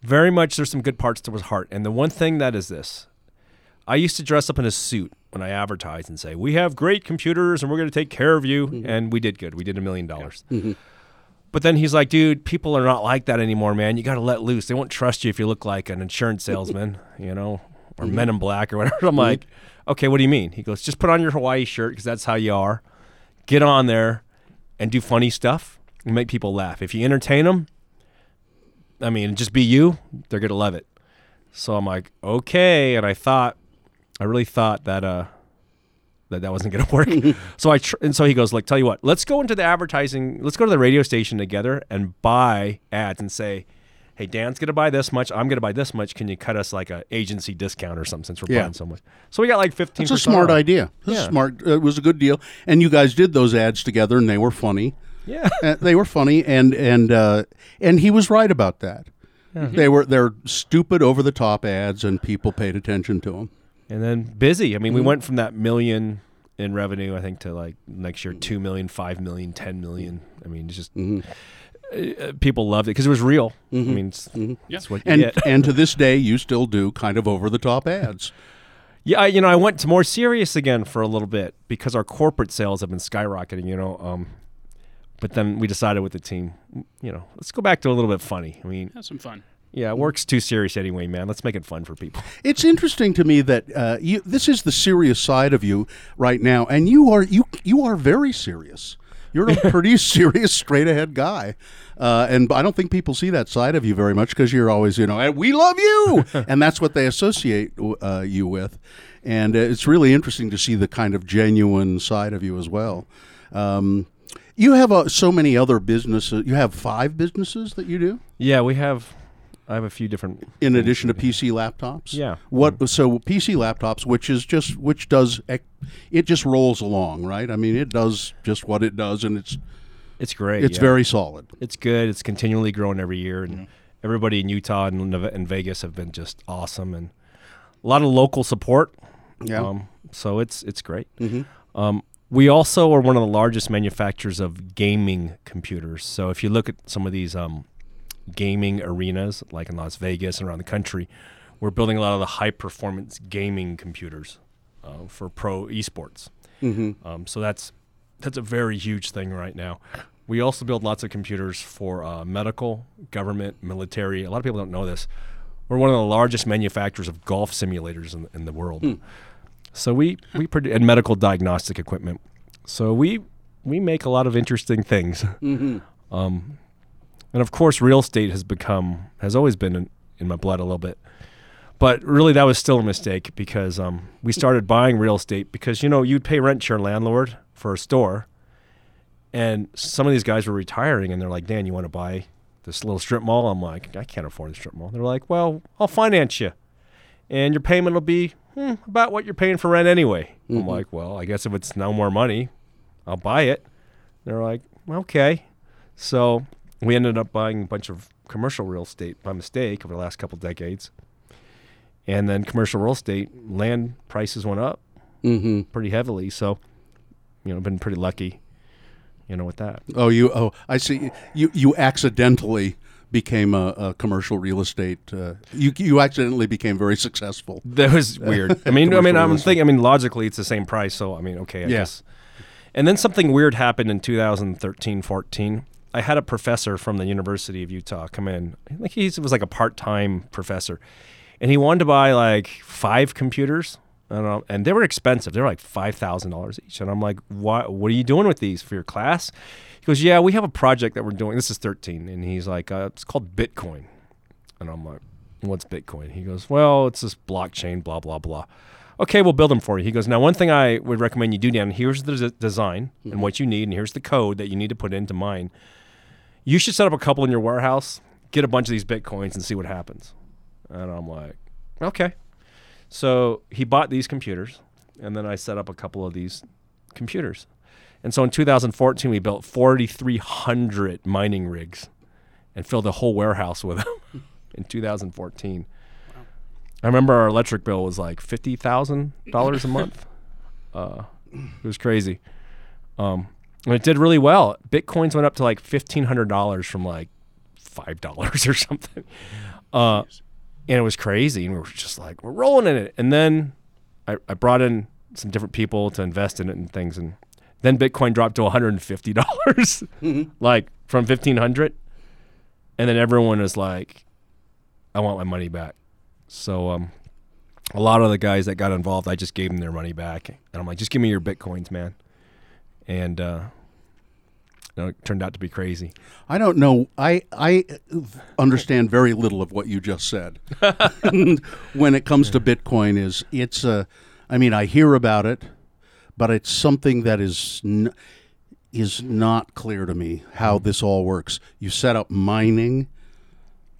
very much there's some good parts to his heart. And the one thing that is this, I used to dress up in a suit when I advertise and say we have great computers and we're going to take care of you, mm-hmm. and we did good. We did a million dollars. Mm-hmm. But then he's like, dude, people are not like that anymore, man. You got to let loose. They won't trust you if you look like an insurance salesman, you know, or Men in Black or whatever. I'm like, okay, what do you mean? He goes, just put on your Hawaii shirt because that's how you are. Get on there and do funny stuff and make people laugh. If you entertain them, I mean, just be you, they're going to love it. So I'm like, okay. And I thought, I really thought that, uh, that that wasn't going to work. so I tr- and so he goes like, tell you what, let's go into the advertising. Let's go to the radio station together and buy ads and say, hey, Dan's going to buy this much. I'm going to buy this much. Can you cut us like a agency discount or something since we're Yeah. buying so much? So we got like 15. It's a smart idea. It's Yeah. smart. uh, It was a good deal, and you guys did those ads together, and they were funny. Yeah. Uh, they were funny, and and uh, and he was right about that. They were they're stupid, over the top ads, and people paid attention to them. and then busy. I mean, Mm-hmm. we went from that million in revenue, I think, to like next year, 2 million, 5 million, 10 million. I mean, it's just Mm-hmm. Uh, people loved it because it was real. I mean, it's, Yeah. it's what you And get. and to this day, you still do kind of over the top ads. Yeah, I, you know, I went to more serious again for a little bit because our corporate sales have been skyrocketing. You know, um, but then we decided with the team, you know, let's go back to a little bit funny. I mean, Have some fun. yeah, it work's too serious anyway, man. Let's make it fun for people. It's interesting to me that uh, you, this is the serious side of you right now, and you are you you are very serious. You're a pretty serious, straight ahead guy, uh, and I don't think people see that side of you very much because you're always, you know, "Hey, we love you, and that's what they associate uh, you with. And uh, it's really interesting to see the kind of genuine side of you as well. Um, you have uh, so many other businesses. You have five businesses that you do Yeah, we have. I have a few different. in addition to PC laptops. Yeah. What so PC laptops, which is just which does it just rolls along, right? I mean, it does just what it does, and it's It's great. it's yeah. very solid. It's good. It's continually growing every year, and everybody in Utah and, and Vegas have been just awesome, and a lot of local support. Yeah. Um, so it's it's great. Um, we also are one of the largest manufacturers of gaming computers. So if you look at some of these um, gaming arenas, like in Las Vegas and around the country, we're building a lot of the high performance gaming computers uh, for pro esports. Um, so that's that's a very huge thing right now. We also build lots of computers for uh, medical, government, military. A lot of people don't know this. We're one of the largest manufacturers of golf simulators in, in the world. So we we produ- and medical diagnostic equipment. So we we make a lot of interesting things. Um, and of course, real estate has become has always been in, in my blood a little bit. But really, that was still a mistake because um, we started buying real estate because you know you'd pay rent to your landlord for a store, and some of these guys were retiring, and they're like, "Dan, you want to buy this little strip mall?" I'm like, "I can't afford a strip mall." They're like, "Well, I'll finance you, and your payment will be hmm, about what you're paying for rent anyway." I'm like, "Well, I guess if it's no more money, I'll buy it." They're like, "Okay," so we ended up buying a bunch of commercial real estate by mistake over the last couple decades. And then commercial real estate land prices went up Mm-hmm. pretty heavily. So, you know, been pretty lucky, you know, with that. Oh, you oh, I see. You you accidentally became a, a commercial real estate. Uh, you you accidentally became very successful. That was weird. I mean, I mean, I'm thinking. I mean, logically, it's the same price. So, I mean, okay, I Yeah. guess. And then something weird happened in 2013, 14. I had a professor from the University of Utah come in. Think he was like a part-time professor, and he wanted to buy like five computers. I don't know, and they were expensive. They were like five thousand dollars each. And I'm like, "What? What are you doing with these for your class?" He goes, "Yeah, we have a project that we're doing. This is 13." And he's like, uh, "It's called Bitcoin." And I'm like, what's Bitcoin? He goes, well, it's this blockchain, blah, blah, blah. Okay, we'll build them for you. He goes, now, one thing I would recommend you do, Dan, here's the des- design and what you need, and here's the code that you need to put into mine. You should set up a couple in your warehouse, get a bunch of these Bitcoins, and see what happens. And I'm like, okay. So he bought these computers, and then I set up a couple of these computers. And so in 2014, we built 4,300 mining rigs and filled a whole warehouse with them in 2014. I remember our electric bill was like fifty thousand dollars a month. Uh, it was crazy, um, and it did really well. Bitcoins went up to like fifteen hundred dollars from like five dollars or something, uh, and it was crazy. And we were just like, we're rolling in it. And then I, I brought in some different people to invest in it and things, and then Bitcoin dropped to 150 dollars, like from 1500, and then everyone is like, "I want my money back." So um, a lot of the guys that got involved, I just gave them their money back, and I'm like, "Just give me your bitcoins, man." And uh, you know, it turned out to be crazy. I don't know. I I understand very little of what you just said. when it comes to Bitcoin, is it's a. I mean, I hear about it, but it's something that is n- is not clear to me how this all works. You set up mining.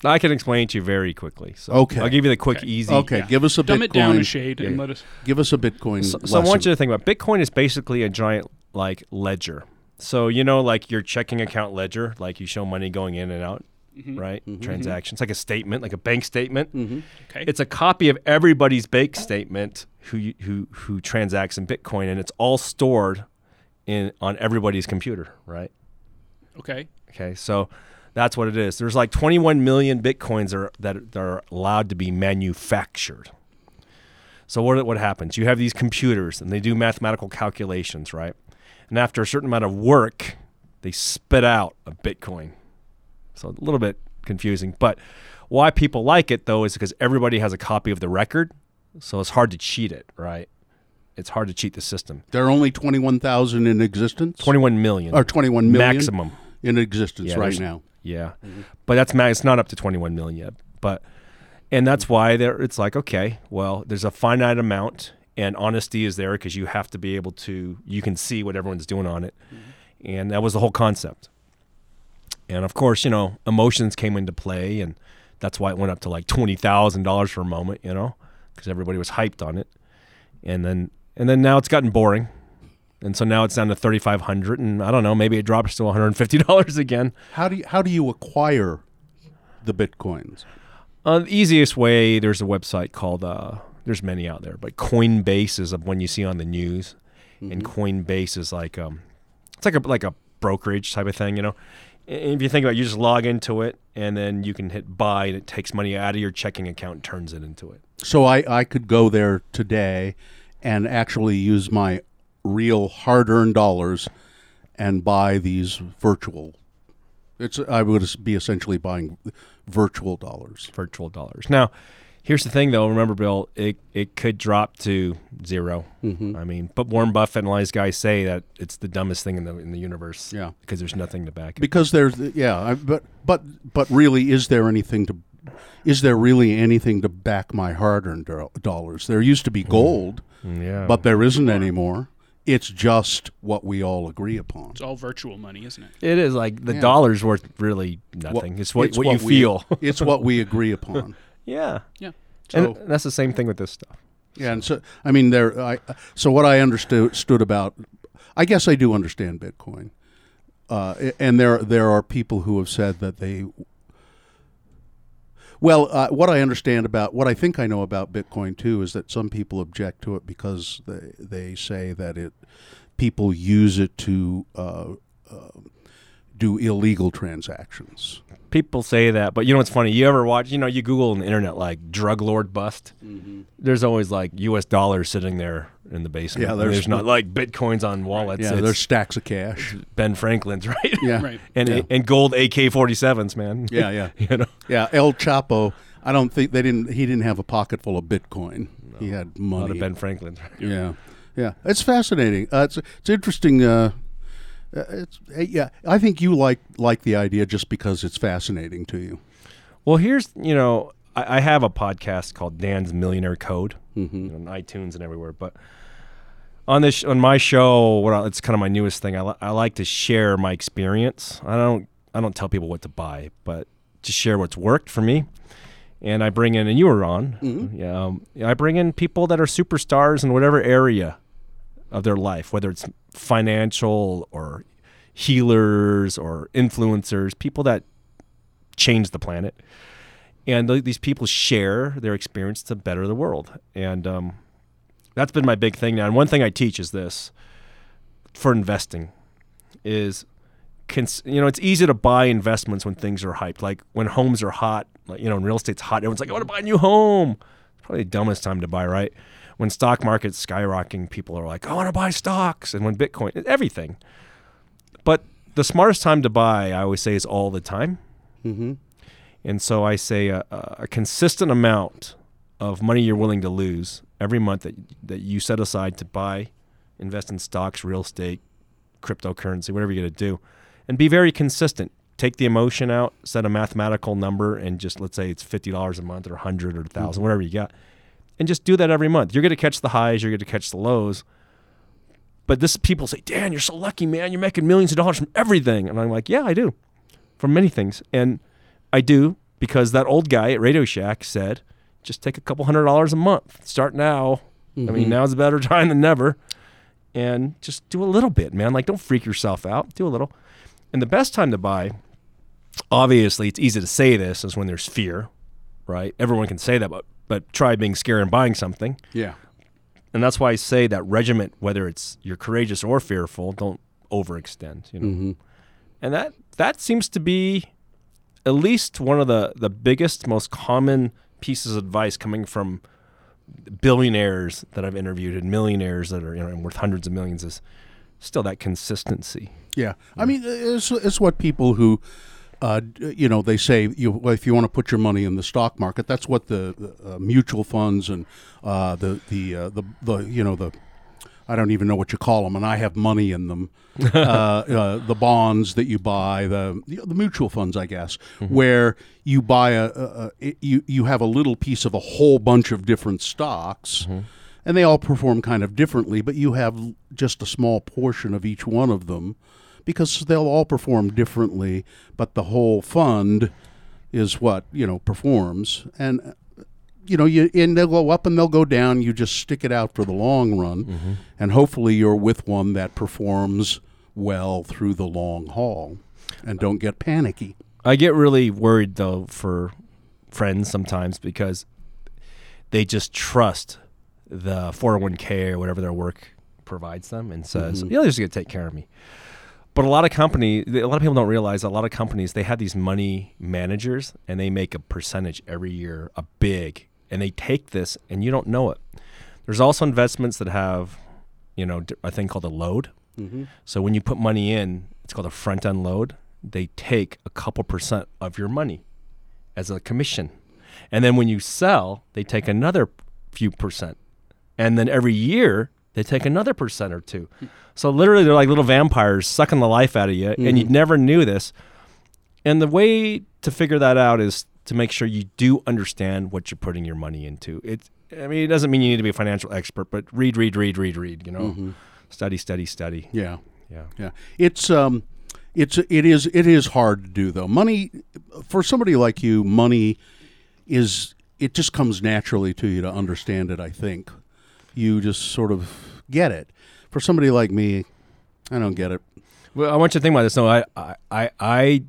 I can explain it to you very quickly. So Okay. I'll give you the quick, Okay. easy. Okay, Yeah. give us a Dumb Bitcoin. it down a shade and let us. Give us a Bitcoin. So, so I want you to think about Bitcoin is basically a giant like ledger. So you know, like your checking account ledger, like you show money going in and out, mm-hmm. right? Mm-hmm. Transactions, like a statement, like a bank statement. Mm-hmm. Okay. It's a copy of everybody's bank statement who who who transacts in Bitcoin, and it's all stored in on everybody's computer, right? okay. Okay, so that's what it is. There's like 21 million bitcoins are, that are allowed to be manufactured. So what what happens? You have these computers and they do mathematical calculations, right? And after a certain amount of work, they spit out a bitcoin. So a little bit confusing, but why people like it though is because everybody has a copy of the record, so it's hard to cheat it, right? It's hard to cheat the system. there are only twenty one thousand in existence. 21 million or twenty one million maximum. in existence Yeah, right now. Yeah, mm-hmm. but that's ma- it's not up to 21 million yet. But and that's why there it's like okay, well, there's a finite amount, and honesty is there because you have to be able to you can see what everyone's doing on it, and that was the whole concept. And of course, you know, emotions came into play, and that's why it went up to like twenty thousand dollars for a moment, you know, because everybody was hyped on it, and then and then now it's gotten boring. And so now it's down to thirty five hundred, and I don't know, maybe it drops to one hundred and fifty dollars again. How do you, how do you acquire the bitcoins? Uh, the easiest way, there's a website called, uh, there's many out there, but Coinbase is one you see on the news, and Coinbase is like, um, it's like a like a brokerage type of thing, you know. And if you think about, it, you just log into it, and then you can hit buy, and it takes money out of your checking account and turns it into it. So I, I could go there today and actually use my real hard earned dollars and buy these virtual. It's I would be essentially buying virtual dollars. virtual dollars. Now, here's the thing, though. Remember, Bill, it, it could drop to 0 Mm-hmm. I mean, but Warren Buffett and all these guys say that it's the dumbest thing in the in the universe. Yeah. because there's nothing to back it. Because there's yeah, I, but but but really, is there anything to? Is there really anything to back my hard-earned do- dollars? There used to be gold, Mm, yeah, but there isn't anymore. It's just what we all agree upon. It's all virtual money, isn't it? it is like the Yeah. dollar's worth really nothing. it's what, what, you we- feel. it's what we agree upon. yeah, Yeah. So and that's the same thing with this stuff. yeah, and so I mean there. I so what I understood stood about. I guess I do understand Bitcoin, uh, and there there are people who have said that they. Well, uh, what I understand about what I think I know about Bitcoin too is that some people object to it because they they say that it people use it to uh, uh, do illegal transactions. People say that, but you know what's funny? You ever watch? You know, you Google on the internet like drug lord bust. Mm-hmm. There's always like U.S. dollars sitting there in the basement. Yeah, there's- there's, not like bitcoins on wallets. Yeah, It's there's stacks of cash. Ben Franklin's, right? Yeah, Right. and Yeah. and gold AK-47s, man. yeah, yeah. you know. Yeah, El Chapo. I don't think they didn't. He didn't have a pocket full of Bitcoin. he had A lot money. of Ben Franklin's. yeah, yeah. It's fascinating. Uh, it's it's interesting. Uh, it's uh, yeah. I think you like like the idea just because it's fascinating to you. Well, here's you know I, I have a podcast called Dan's Millionaire Code Mm-hmm. you know, on iTunes and everywhere, but on this on my show, what I, it's kind of my newest thing. I, li- I like to share my experience. I don't I don't tell people what to buy, but to share what's worked for me. And I bring in, and you were on. Yeah, um, I bring in people that are superstars in whatever area of their life, whether it's financial or healers or influencers, people that change the planet. And th- these people share their experience to better the world. And um, that's been my big thing now. And one thing I teach is this for investing is cons- you know it's easy to buy investments when things are hyped like when homes are hot like you know when real estate's hot everyone's like i want to buy a new home it's probably the dumbest time to buy right when stock market's skyrocketing, people are like, I want to buy stocks. And when Bitcoin, everything. But the smartest time to buy, I always say, is all the time. Mm-hmm. And so I say a, a consistent amount of money you're willing to lose every month that, that you set aside to buy, invest in stocks, real estate, cryptocurrency, whatever you're going to do, and be very consistent. Take the emotion out, set a mathematical number, and just let's say it's fifty dollars a month or a hundred or a 1000 Mm-hmm. whatever you got, and just do that every month. You're going to catch the highs, you're going to catch the lows. But this people say, Dan, you're so lucky, man. You're making millions of dollars from everything, and I'm like, yeah, I do, from many things, and I do because that old guy at Radio Shack said, just take a couple hundred dollars a month. Start now. I mean, mm-hmm. now's a better time than never. And just do a little bit, man. Like, don't freak yourself out. Do a little. And the best time to buy, obviously, it's easy to say this, is when there's fear, right? Everyone can say that, but, but try being scared and buying something. Yeah. And that's why I say that regiment, whether it's you're courageous or fearful, don't overextend, you know. Mm-hmm. And that that seems to be at least one of the the biggest, most common pieces of advice coming from billionaires that I've interviewed and millionaires that are you know worth hundreds of millions is still that consistency. Yeah, I mean, it's, it's what people who, uh, you know, they say you well, if you want to put your money in the stock market, that's what the uh, mutual funds and uh, the the uh, the the you know the. I don't even know what you call them, and I have money in them. uh, uh, the bonds that you buy, the the mutual funds, I guess, where you buy a, a, a you you have a little piece of a whole bunch of different stocks, and they all perform kind of differently, but you have just a small portion of each one of them because they'll all perform differently, but the whole fund is what, you know, performs. And you know, you and they'll go up and they'll go down. You just stick it out for the long run, mm-hmm. and hopefully you're with one that performs well through the long haul, and don't get panicky. I get really worried though for friends sometimes because they just trust the 401k or whatever their work provides them and says, mm-hmm. "Yeah, they're just gonna take care of me." But a lot of company, a lot of people don't realize a lot of companies they have these money managers and they make a percentage every year, a big, and they take this and you don't know it. There's also investments that have, you know, a thing called a load. Mm-hmm. So when you put money in, it's called a front end load. They take a couple percent of your money as a commission. And then when you sell, they take another few percent. And then every year, they take another percent or two. So literally, they're like little vampires sucking the life out of you, and you never knew this. And the way to figure that out is to make sure you do understand what you're putting your money into. It, I mean, it doesn't mean you need to be a financial expert, but read, read, read, read, read. You know, study, study, study. Yeah. Yeah. Yeah, it's um, it's it is it is hard to do though. Money for somebody like you, money is it just comes naturally to you to understand it. I think you just sort of get it. For somebody like me, I don't get it. Well, I want you to think about this. No, I, I, I, I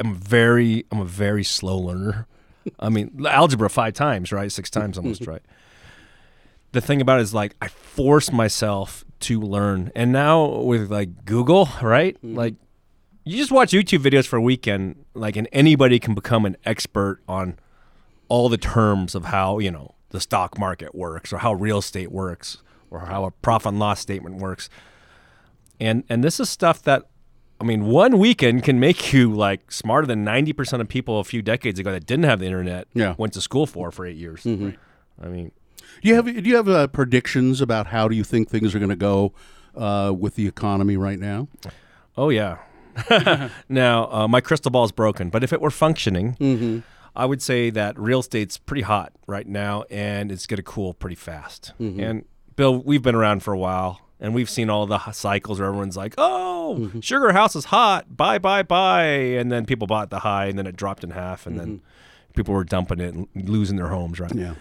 am very, I'm a very slow learner. I mean, algebra five times, right? Six times almost, right? The thing about it is like I force myself to learn, and now with like Google, right? Mm-hmm. Like you just watch YouTube videos for a weekend, like, and anybody can become an expert on all the terms of how you know the stock market works, or how real estate works, or how a profit and loss statement works and and this is stuff that I mean, one weekend can make you like smarter than ninety percent of people a few decades ago that didn't have the internet. Yeah. went to school for for eight years. Right? I mean, Do you have do you have uh, predictions about how do you think things are going to go uh, with the economy right now? oh yeah. now uh, my crystal ball is broken, but if it were functioning, I would say that real estate's pretty hot right now, and it's going to cool pretty fast. Mm-hmm. And Bill, we've been around for a while. And we've seen all the cycles where everyone's like, "Oh, mm-hmm. sugar house is hot, buy, buy, buy," and then people bought the high, and then it dropped in half, and then mm-hmm. people were dumping it and losing their homes, right? Yeah.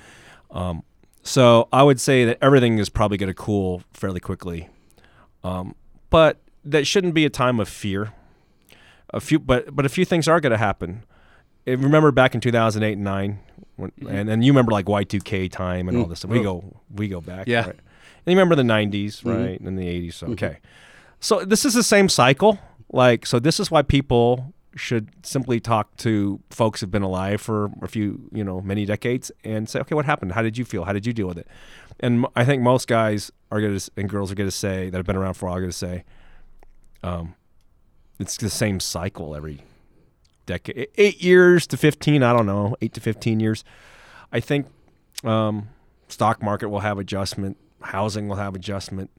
Um, so I would say that everything is probably going to cool fairly quickly, um, but that shouldn't be a time of fear. A few, but but a few things are going to happen. Remember back in 2008 and nine, when, mm-hmm. and and you remember like Y2K time and all mm. this stuff. We oh. go we go back. Yeah. right? And you remember the 90s, mm-hmm. right, and the 80s. So, mm-hmm. okay, so this is the same cycle. Like so, this is why people should simply talk to folks who've been alive for a few, you know, many decades and say, okay, what happened? How did you feel? How did you deal with it? And m- I think most guys are going to, and girls are going to say, that have been around for a while, are going to say, um, it's the same cycle every decade. Eight years to 15, I don't know, eight to 15 years. I think um, stock market will have adjustment, housing will have adjustment.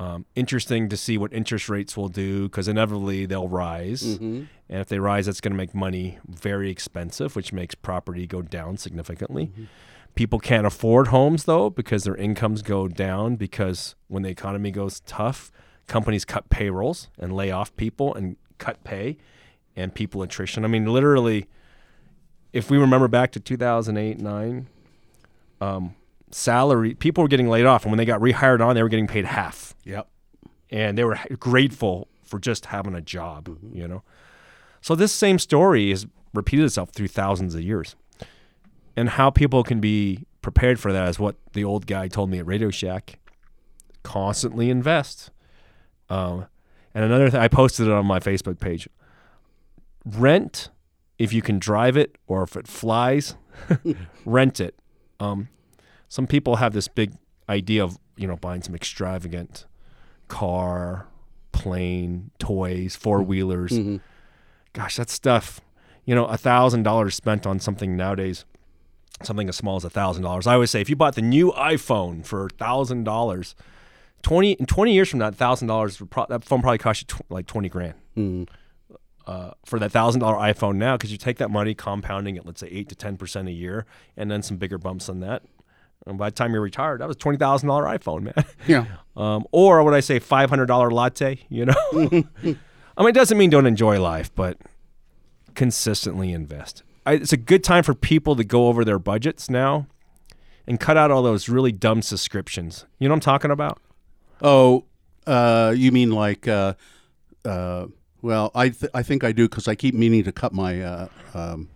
Um, interesting to see what interest rates will do because inevitably they'll rise. And if they rise, that's going to make money very expensive, which makes property go down significantly. People can't afford homes though because their incomes go down because when the economy goes tough, companies cut payrolls and lay off people and cut pay and people attrition. I mean, literally, if we remember back to 2008, 9, um, salary, people were getting laid off. And when they got rehired on, they were getting paid half Yep. and they were grateful for just having a job, you know. So this same story has repeated itself through thousands of years. And how people can be prepared for that is what the old guy told me at Radio Shack. Constantly invest. Um, and another thing, I posted it on my Facebook page. Rent, if you can drive it or if it flies, rent it. Um, some people have this big idea of you know buying some extravagant car, plane, toys, four wheelers. Gosh, that stuff. You know, a thousand dollars spent on something nowadays, something as small as a thousand dollars. I always say, if you bought the new iPhone for a thousand dollars, twenty in twenty years from now, thousand dollars that phone probably cost you tw- like twenty grand. Uh, for that thousand dollar iPhone now, because you take that money, compounding it, let's say eight to ten percent a year, and then some bigger bumps on that. And by the time you're retired, that was twenty thousand dollar iPhone, man. Yeah. Um, or would I say, five hundred dollar latte? You know, I mean, it doesn't mean don't enjoy life, but consistently invest. I, it's a good time for people to go over their budgets now and cut out all those really dumb subscriptions. You know what I'm talking about? Oh, uh, you mean like? Uh, uh, well, I th- I think I do because I keep meaning to cut my uh, um,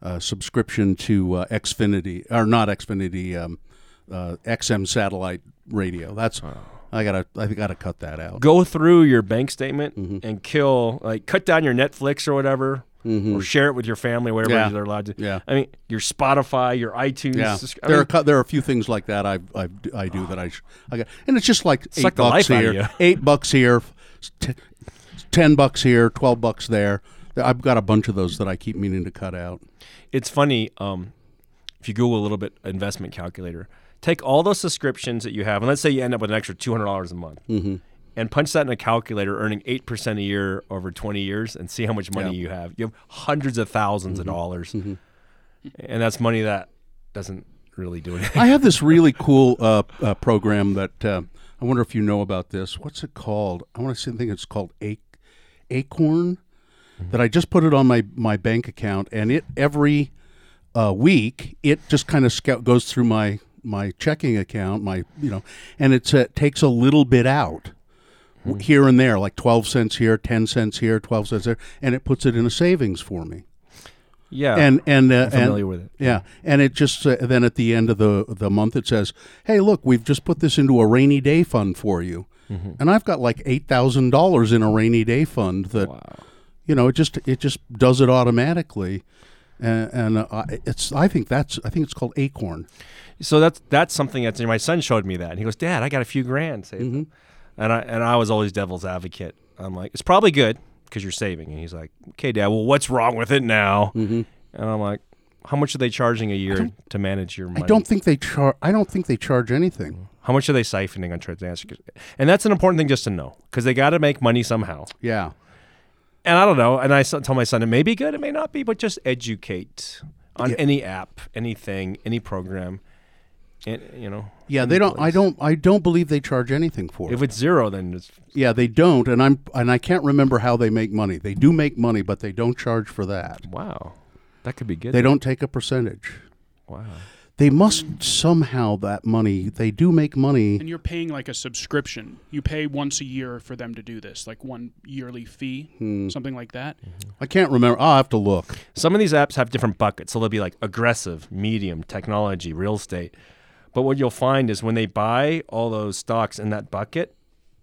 uh, subscription to uh, Xfinity or not Xfinity, um, uh, XM satellite radio. That's I gotta I gotta cut that out. Go through your bank statement and kill, like, cut down your Netflix or whatever. Or share it with your family, whatever Yeah. they're allowed to. Yeah. I mean, your Spotify, your iTunes. Yeah, I there mean, are there are a few things like that I I I do that I I got, and it's just like Suck eight the bucks life out of here, eight bucks here, t- ten bucks here, twelve bucks there. I've got a bunch of those that I keep meaning to cut out. it's funny um, if you google a little bit investment calculator take all those subscriptions that you have and let's say you end up with an extra $200 a month and punch that in a calculator earning 8% a year over 20 years and see how much money Yeah. you have you have hundreds of 1000s of dollars and that's money that doesn't really do anything I have this really cool uh, uh, program that uh, I wonder if you know about this. What's it called? I want to see I think it's called Ac- Acorn. That I just put it on my my bank account, and it every uh, week it just kind of scout goes through my my checking account, my you know, and it's uh, takes a little bit out w here and there, like twelve cents here, ten cents here, twelve cents there, and it puts it in a savings for me yeah and and uh, I'm familiar and, with it. Yeah, and it just uh, then at the end of the the month it says, "Hey, look, we've just put this into a rainy day fund for you," Mm-hmm. and I've got like eight thousand dollars in a rainy day fund that you know it just it just does it automatically, and, and uh, I- it's I think that's I think it's called Acorn. So that's that's something that's my son showed me that and he goes, Dad, I got a few grand saved. Mm-hmm. And I and I was always devil's advocate. I'm like, it's probably good because you're saving. And he's like, Okay, Dad. Well, what's wrong with it now? Mm-hmm. And I'm like, How much are they charging a year to manage your money? I don't think they charge. I don't think they charge anything. How much are they siphoning on transactions? And that's an important thing just to know because they got to make money somehow. Yeah, And I don't know. And I tell my son, it may be good, it may not be, but just educate on Yeah. any app, anything, any program. And, you know, yeah. They don't. I don't. I don't believe they charge anything for it. If it's zero, then it's Yeah, they don't, and I'm and I can't remember how they make money. They do make money, but they don't charge for that. wow. That could be good. They don't take a percentage. Wow. They must somehow that money. They do make money. And you're paying like a subscription. You pay once a year for them to do this, like one yearly fee, Hmm. something like that. I can't remember. I'll have to look. Some of these apps have different buckets. So they'll be like aggressive, medium, technology, real estate. But what you'll find is when they buy all those stocks in that bucket,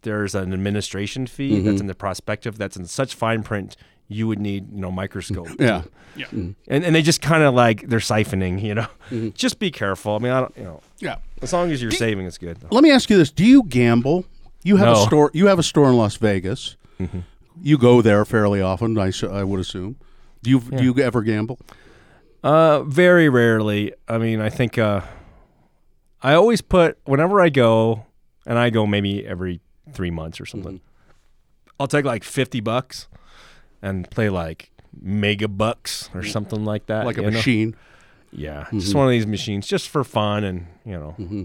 there's an administration fee that's in the prospective that's in such fine print you would need you know microscope. Yeah. Yeah. and and they just kind of like they're siphoning. You know, Mm-hmm. just be careful. I mean, I don't you know Yeah. as long as you're saving, it's good. Let me ask you this: Do you gamble? You have a No. Mm-hmm. store. You have a store in Las Vegas. You go there fairly often. I, I would assume. Do you do you ever gamble? Uh, very rarely. I mean, I think uh, I always put whenever I go, and I go maybe every three months or something. I'll take like fifty bucks and play like mega bucks or mm. something like that. Like a know? machine? Yeah, mm-hmm. just one of these machines, just for fun, and you know, mm-hmm.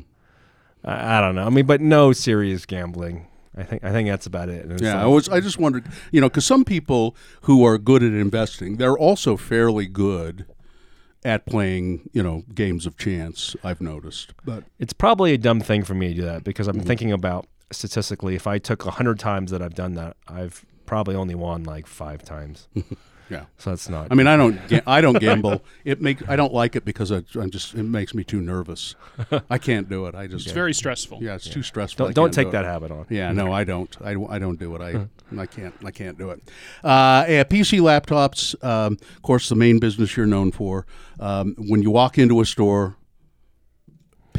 I, I don't know. I mean, but no serious gambling. I think I think that's about it. Yeah, like- I um, was. I just wondered, you know, because some people who are good at investing, they're also fairly good at playing, you know, games of chance. I've noticed, but It's probably a dumb thing for me to do that because Mm-hmm. I'm thinking about statistically, if I took a hundred times that I've done that, I've probably only won like five times. yeah. So that's not. I mean, I don't. ga- I don't gamble. It make. I don't like it because I, I'm just. It makes me too nervous. I can't do it. I just. It's very stressful. Yeah, it's too stressful. Don't don't take do that habit on. Yeah, no, I don't. I, don't- I don't do it. I I can't. I can't do it. Uh, yeah, PC laptops, um, of course, the main business you're known for. Um, when you walk into a store,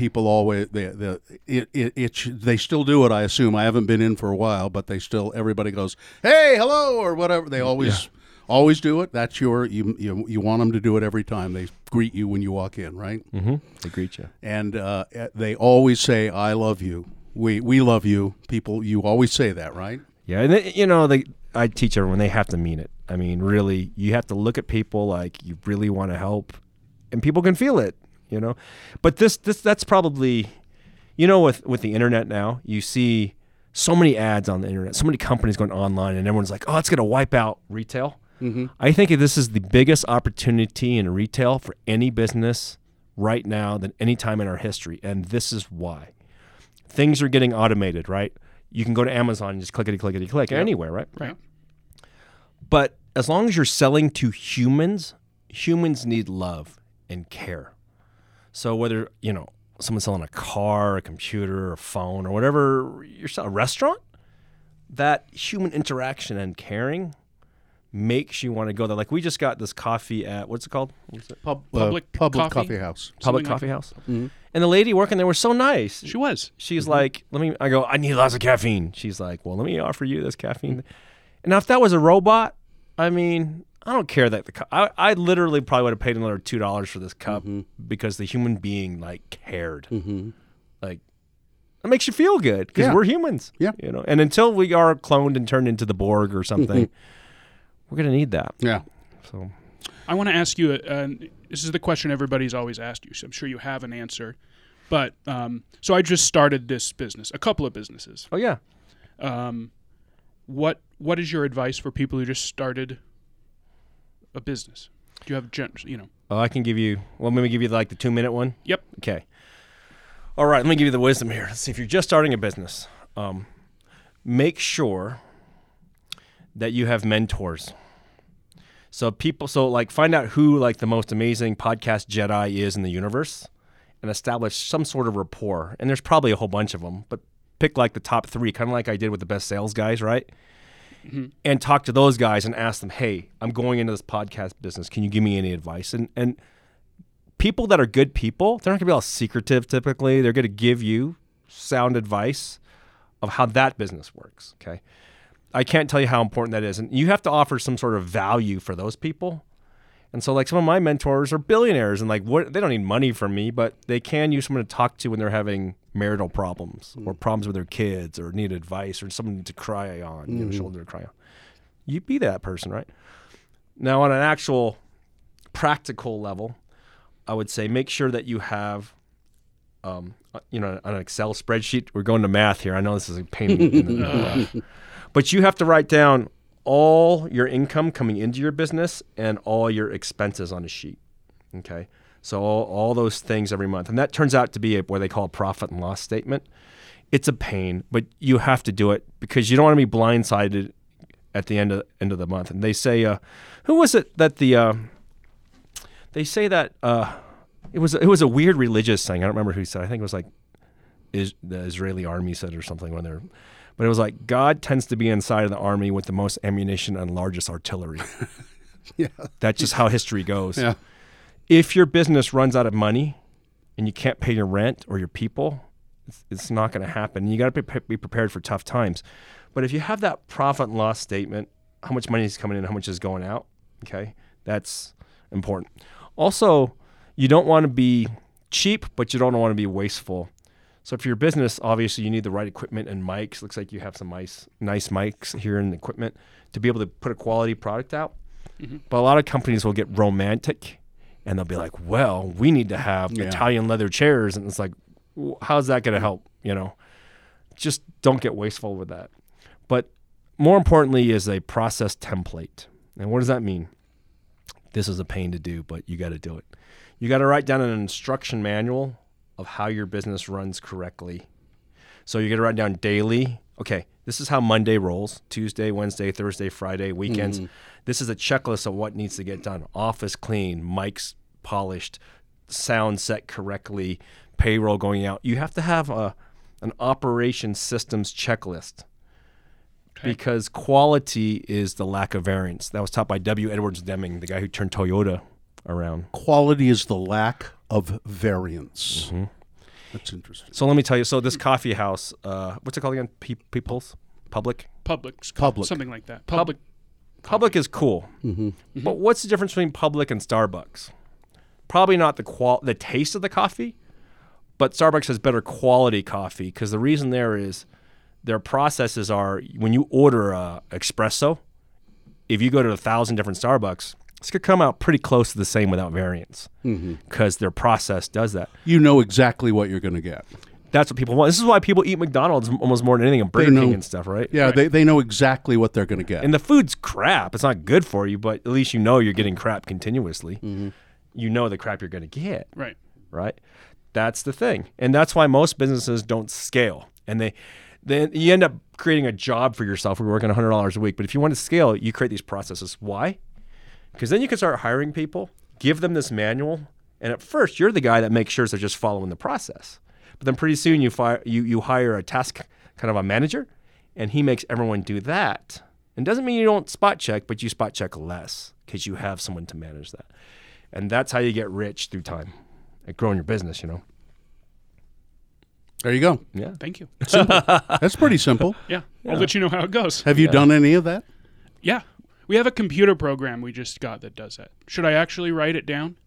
people always they, they it, it, it they still do it. I assume. I haven't been in for a while, but they still everybody goes, "Hey, hello," or whatever. They always. Always do it. That's your you, you. You want them to do it every time they greet you when you walk in, right? Mm-hmm. They greet you. and uh, they always say "I love you." We we love you. People, you always say that, right? Yeah, and they, you know, they I teach everyone they have to mean it. I mean, really, you have to look at people like you really want to help, and people can feel it. You know, but this this that's probably, you know, with with the internet now, you see so many ads on the internet, so many companies going online, and everyone's like, "Oh, it's going to wipe out retail." Mm-hmm. I think this is the biggest opportunity in retail for any business right now than any time in our history, and this is why. Things are getting automated, right? You can go to Amazon and just clickety clickety click it, click anywhere, right? Right. But as long as you're selling to humans, humans need love and care. So whether, you know, someone's selling a car, a computer, a phone, or whatever you're selling, a restaurant, that human interaction and caring makes you want to go there. Like we just got this coffee at what's it called? What's it? Pub, Publik uh, Publik coffee? coffee, house. Publik Something like coffee house. And the lady working there was so nice. She was. She's like, let me. I go. I need lots of caffeine. She's like, well, let me offer you this caffeine. And now, if that was a robot, I mean, I don't care that the cup. I, I literally probably would have paid another two dollars for this cup because the human being like cared. Like, it makes you feel good because Yeah. we're humans. Yeah. you know. And until we are cloned and turned into the Borg or something, we're gonna need that. Yeah. So I want to ask you. Uh, this is the question everybody's always asked you. So I'm sure you have an answer. But um, so I just started this business, a couple of businesses. oh yeah. Um, what what is your advice for people who just started a business? Do you have gen- you know? Oh, I can give you. Well, let me give you like the two minute one. Yep. Okay. All right. Let me give you the wisdom here. Let's see. If you're just starting a business, um, make sure that you have mentors. So people, so like find out who like the most amazing podcast Jedi is in the universe, and establish some sort of rapport. And there's probably a whole bunch of them, but pick like the top three, kind of like I did with the best sales guys, right? Mm-hmm. and talk to those guys and ask them, "Hey, I'm going into this podcast business. Can you give me any advice?" And and people that are good people, they're not going to be all secretive. Typically, they're going to give you sound advice of how that business works. Okay, I can't tell you how important that is, and you have to offer some sort of value for those people. And so, like some of my mentors are billionaires, and like what they don't need money from me, but they can use someone to talk to when they're having marital problems or problems with their kids or need advice or someone to cry on, you know, shoulder to cry on. You be that person, right? Now, on an actual practical level, I would say make sure that you have, um, uh, you know, an Excel spreadsheet. We're going to math here. I know this is a pain in the uh, but you have to write down all your income coming into your business and all your expenses on a sheet. Okay. So all, all those things every month. And that turns out to be a, what they call a profit and loss statement. It's a pain, but you have to do it because you don't want to be blindsided at the end of end of the month. And they say, uh, who was it that the uh, they say that uh, it was it was a weird religious thing. I don't remember who said. I think it was like is the Israeli army said or something when they're. But it was like God tends to be inside of the army with the most ammunition and largest artillery. Yeah. That's just how history goes. Yeah. If your business runs out of money and you can't pay your rent or your people, it's, it's not going to happen. You got to be, be prepared for tough times. But if you have that profit and loss statement, how much money is coming in, how much is going out, okay, that's important. Also, you don't want to be cheap, but you don't want to be wasteful. So for your business, obviously you need the right equipment and mics. Looks like you have some nice nice mics here in the equipment to be able to put a quality product out. Mm-hmm. But a lot of companies will get romantic and they'll be like, "Well, we need to have Yeah. Italian leather chairs." And it's like, "How's that going to help?" You know. Just don't get wasteful with that. But more importantly is a process template. And what does that mean? This is a pain to do, but you got to do it. You got to write down an instruction manual of how your business runs correctly. So you got to write down daily. Okay, this is how Monday rolls Tuesday, Wednesday, Thursday, Friday, weekends. Mm-hmm. This is a checklist of what needs to get done office clean, mics polished, sound set correctly, payroll going out. You have to have a, an operation systems checklist Okay. because quality is the lack of variance. That was taught by W. Edwards Deming, the guy who turned Toyota around. Quality is the lack of variance. Mm-hmm. That's interesting. So let me tell you. So this coffee house, uh, what's it called again? Pe- People's Publik. Publik, Publik. something like that. Pub- Publik. Publik is cool, but what's the difference between Publik and Starbucks? Probably not the qual the taste of the coffee, but Starbucks has better quality coffee because the reason there is their processes are when you order a espresso, if you go to a thousand different Starbucks, it's gonna come out pretty close to the same without variance because mm-hmm. their process does that. You know exactly what you're going to get. That's what people want. This is why people eat McDonald's almost more than anything and Burger know. King and stuff, right? Yeah, they, they know exactly what they're going to get. And the food's crap. It's not good for you, but at least you know you're getting crap continuously. Mm-hmm. You know the crap you're going to get, Right. right? That's the thing. And that's why most businesses don't scale. And they then you end up creating a job for yourself. We're working $100 a week. But if you want to scale, you create these processes. Why? Because then you can start hiring people, give them this manual, and at first you're the guy that makes sure they're just following the process. But then pretty soon you fire you you hire a task kind of a manager, and he makes everyone do that. And doesn't mean you don't spot check, but you spot check less because you have someone to manage that. And that's how you get rich through time, at growing your business. You know. there you go. Yeah. Thank you. That's pretty simple. Yeah. I'll let you know how it goes. Have you done any of that? Yeah. We have a computer program we just got that does that. Should I actually write it down?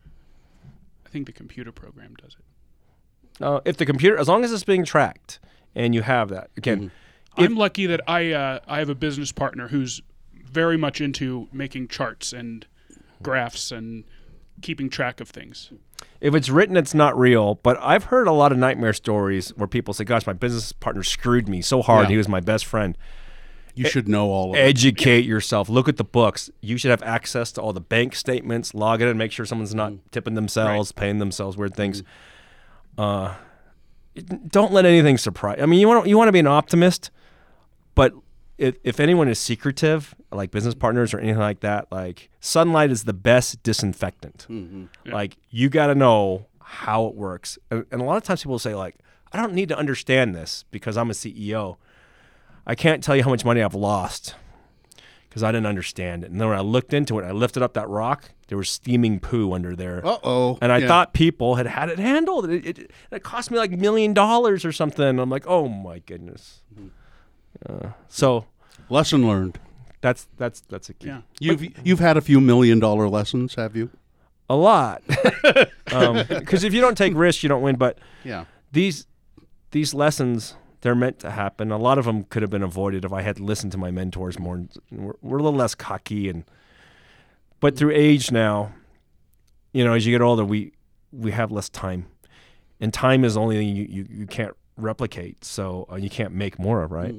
I think the computer program does it. Uh, if the computer, as long as it's being tracked, and you have that again, I'm lucky that I uh, I have a business partner who's very much into making charts and graphs and keeping track of things. if it's written, it's not real. But I've heard a lot of nightmare stories where people say, "Gosh, my business partner screwed me so hard. Yeah. He was my best friend." You should know all of it. Educate yourself. Look at the books. You should have access to all the bank statements. Log in and make sure someone's not mm. tipping themselves, paying themselves weird things. Mm. Uh, don't let anything surprise. I mean, you want you want to be an optimist, but if, if anyone is secretive, like business partners or anything like that, like sunlight is the best disinfectant. Mm-hmm. Like you got to know how it works, and, and a lot of times people say like, I don't need to understand this because I'm a CEO. I can't tell you how much money I've lost because I didn't understand it. And then when I looked into it, I lifted up that rock. There was steaming poo under there. Uh oh. And I thought people had had it handled. It, it, it cost me like a million dollars or something. I'm like, oh my goodness. Uh, so lesson learned. that's that's that's a key. Yeah. You've you've had a few million dollar lessons, have you? A lot. Because if you don't take risks, you don't win. But Yeah. these these lessons they're meant to happen. A lot of them could have been avoided if I had listened to my mentors more. We're, we're a little less cocky and but through age now, you know, as you get older, we we have less time, and time is the only thing you you, you can't replicate. So uh, you can't make more of, right?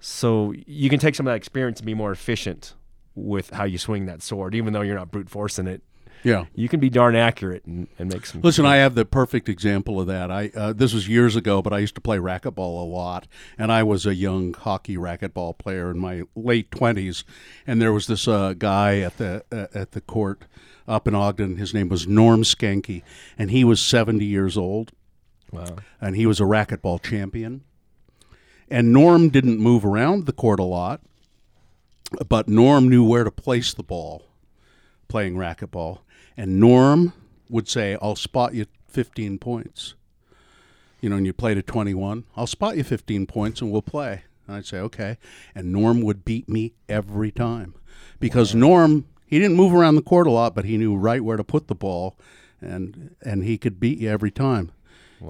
So you can take some of that experience and be more efficient with how you swing that sword, even though you're not brute forcing it. Yeah. You can be darn accurate and, and make some. Listen, I have the perfect example of that. I uh, this was years ago, but I used to play racquetball a lot, and I was a young hockey racquetball player in my late twenties. And there was this uh, guy at the uh, at the court up in Ogden. His name was Norm Skanky, and he was seventy years old. Wow. and he was a racquetball champion. And Norm didn't move around the court a lot, but Norm knew where to place the ball playing racquetball. And Norm would say, I'll spot you 15 points. You know, and you play to 21, I'll spot you 15 points and we'll play. And I'd say, okay. And Norm would beat me every time because Norm, he didn't move around the court a lot, but he knew right where to put the ball and and he could beat you every time.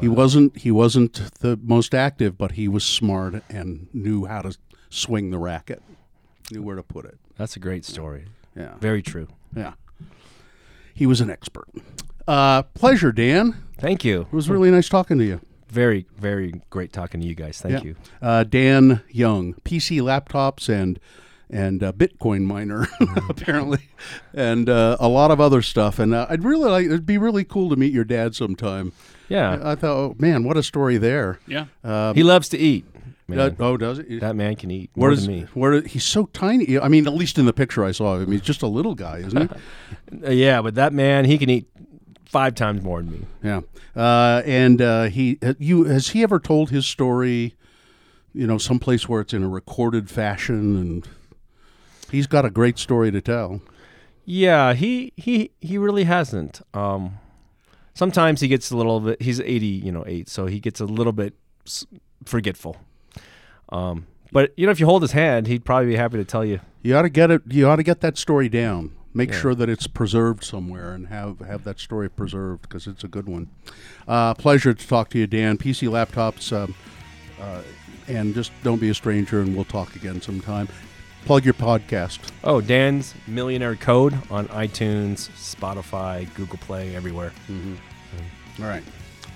He wasn't he wasn't the most active, but he was smart and knew how to swing the racket, knew where to put it. That's a great story. Yeah, Very true. Yeah. He was an expert. Uh, pleasure, Dan. Thank you. It was really nice talking to you. Very, very great talking to you guys. Thank Yeah. you. Uh, Dan Young, PC laptops and and uh, Bitcoin miner, apparently, and uh, a lot of other stuff. And uh, I'd really like it'd be really cool to meet your dad sometime. Yeah. I, I thought, oh, man, what a story there. Yeah. he loves to eat. Man. Uh, oh, does it? that man can eat Where than me. where he's so tiny? I mean, at least in the picture I saw of him, he's just a little guy, isn't he? Yeah, but that man, he can eat five times more than me. yeah. Uh, and uh, he, you, has he ever told his story? You know, someplace where it's in a recorded fashion, and he's got a great story to tell. Yeah, he he he really hasn't. Um, sometimes he gets a little bit. He's eighty, you know, eight, so he gets a little bit forgetful. Um, but you know, if you hold his hand, he'd probably be happy to tell you. You ought to get it. You ought to get that story down. Make Yeah. sure that it's preserved somewhere and have have that story preserved because it's a good one. Uh, pleasure to talk to you, Dan. PC laptops, um, uh, and just don't be a stranger, and we'll talk again sometime. Plug your podcast. Oh, Dan's Millionaire Code on iTunes, Spotify, Google Play, everywhere. All right,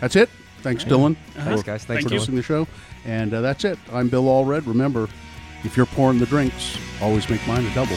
that's it. Thanks, Dylan. Thanks, guys. Thanks Thank for hosting the show, and uh, that's it. I'm Bill Allred. Remember, if you're pouring the drinks, always make mine a double.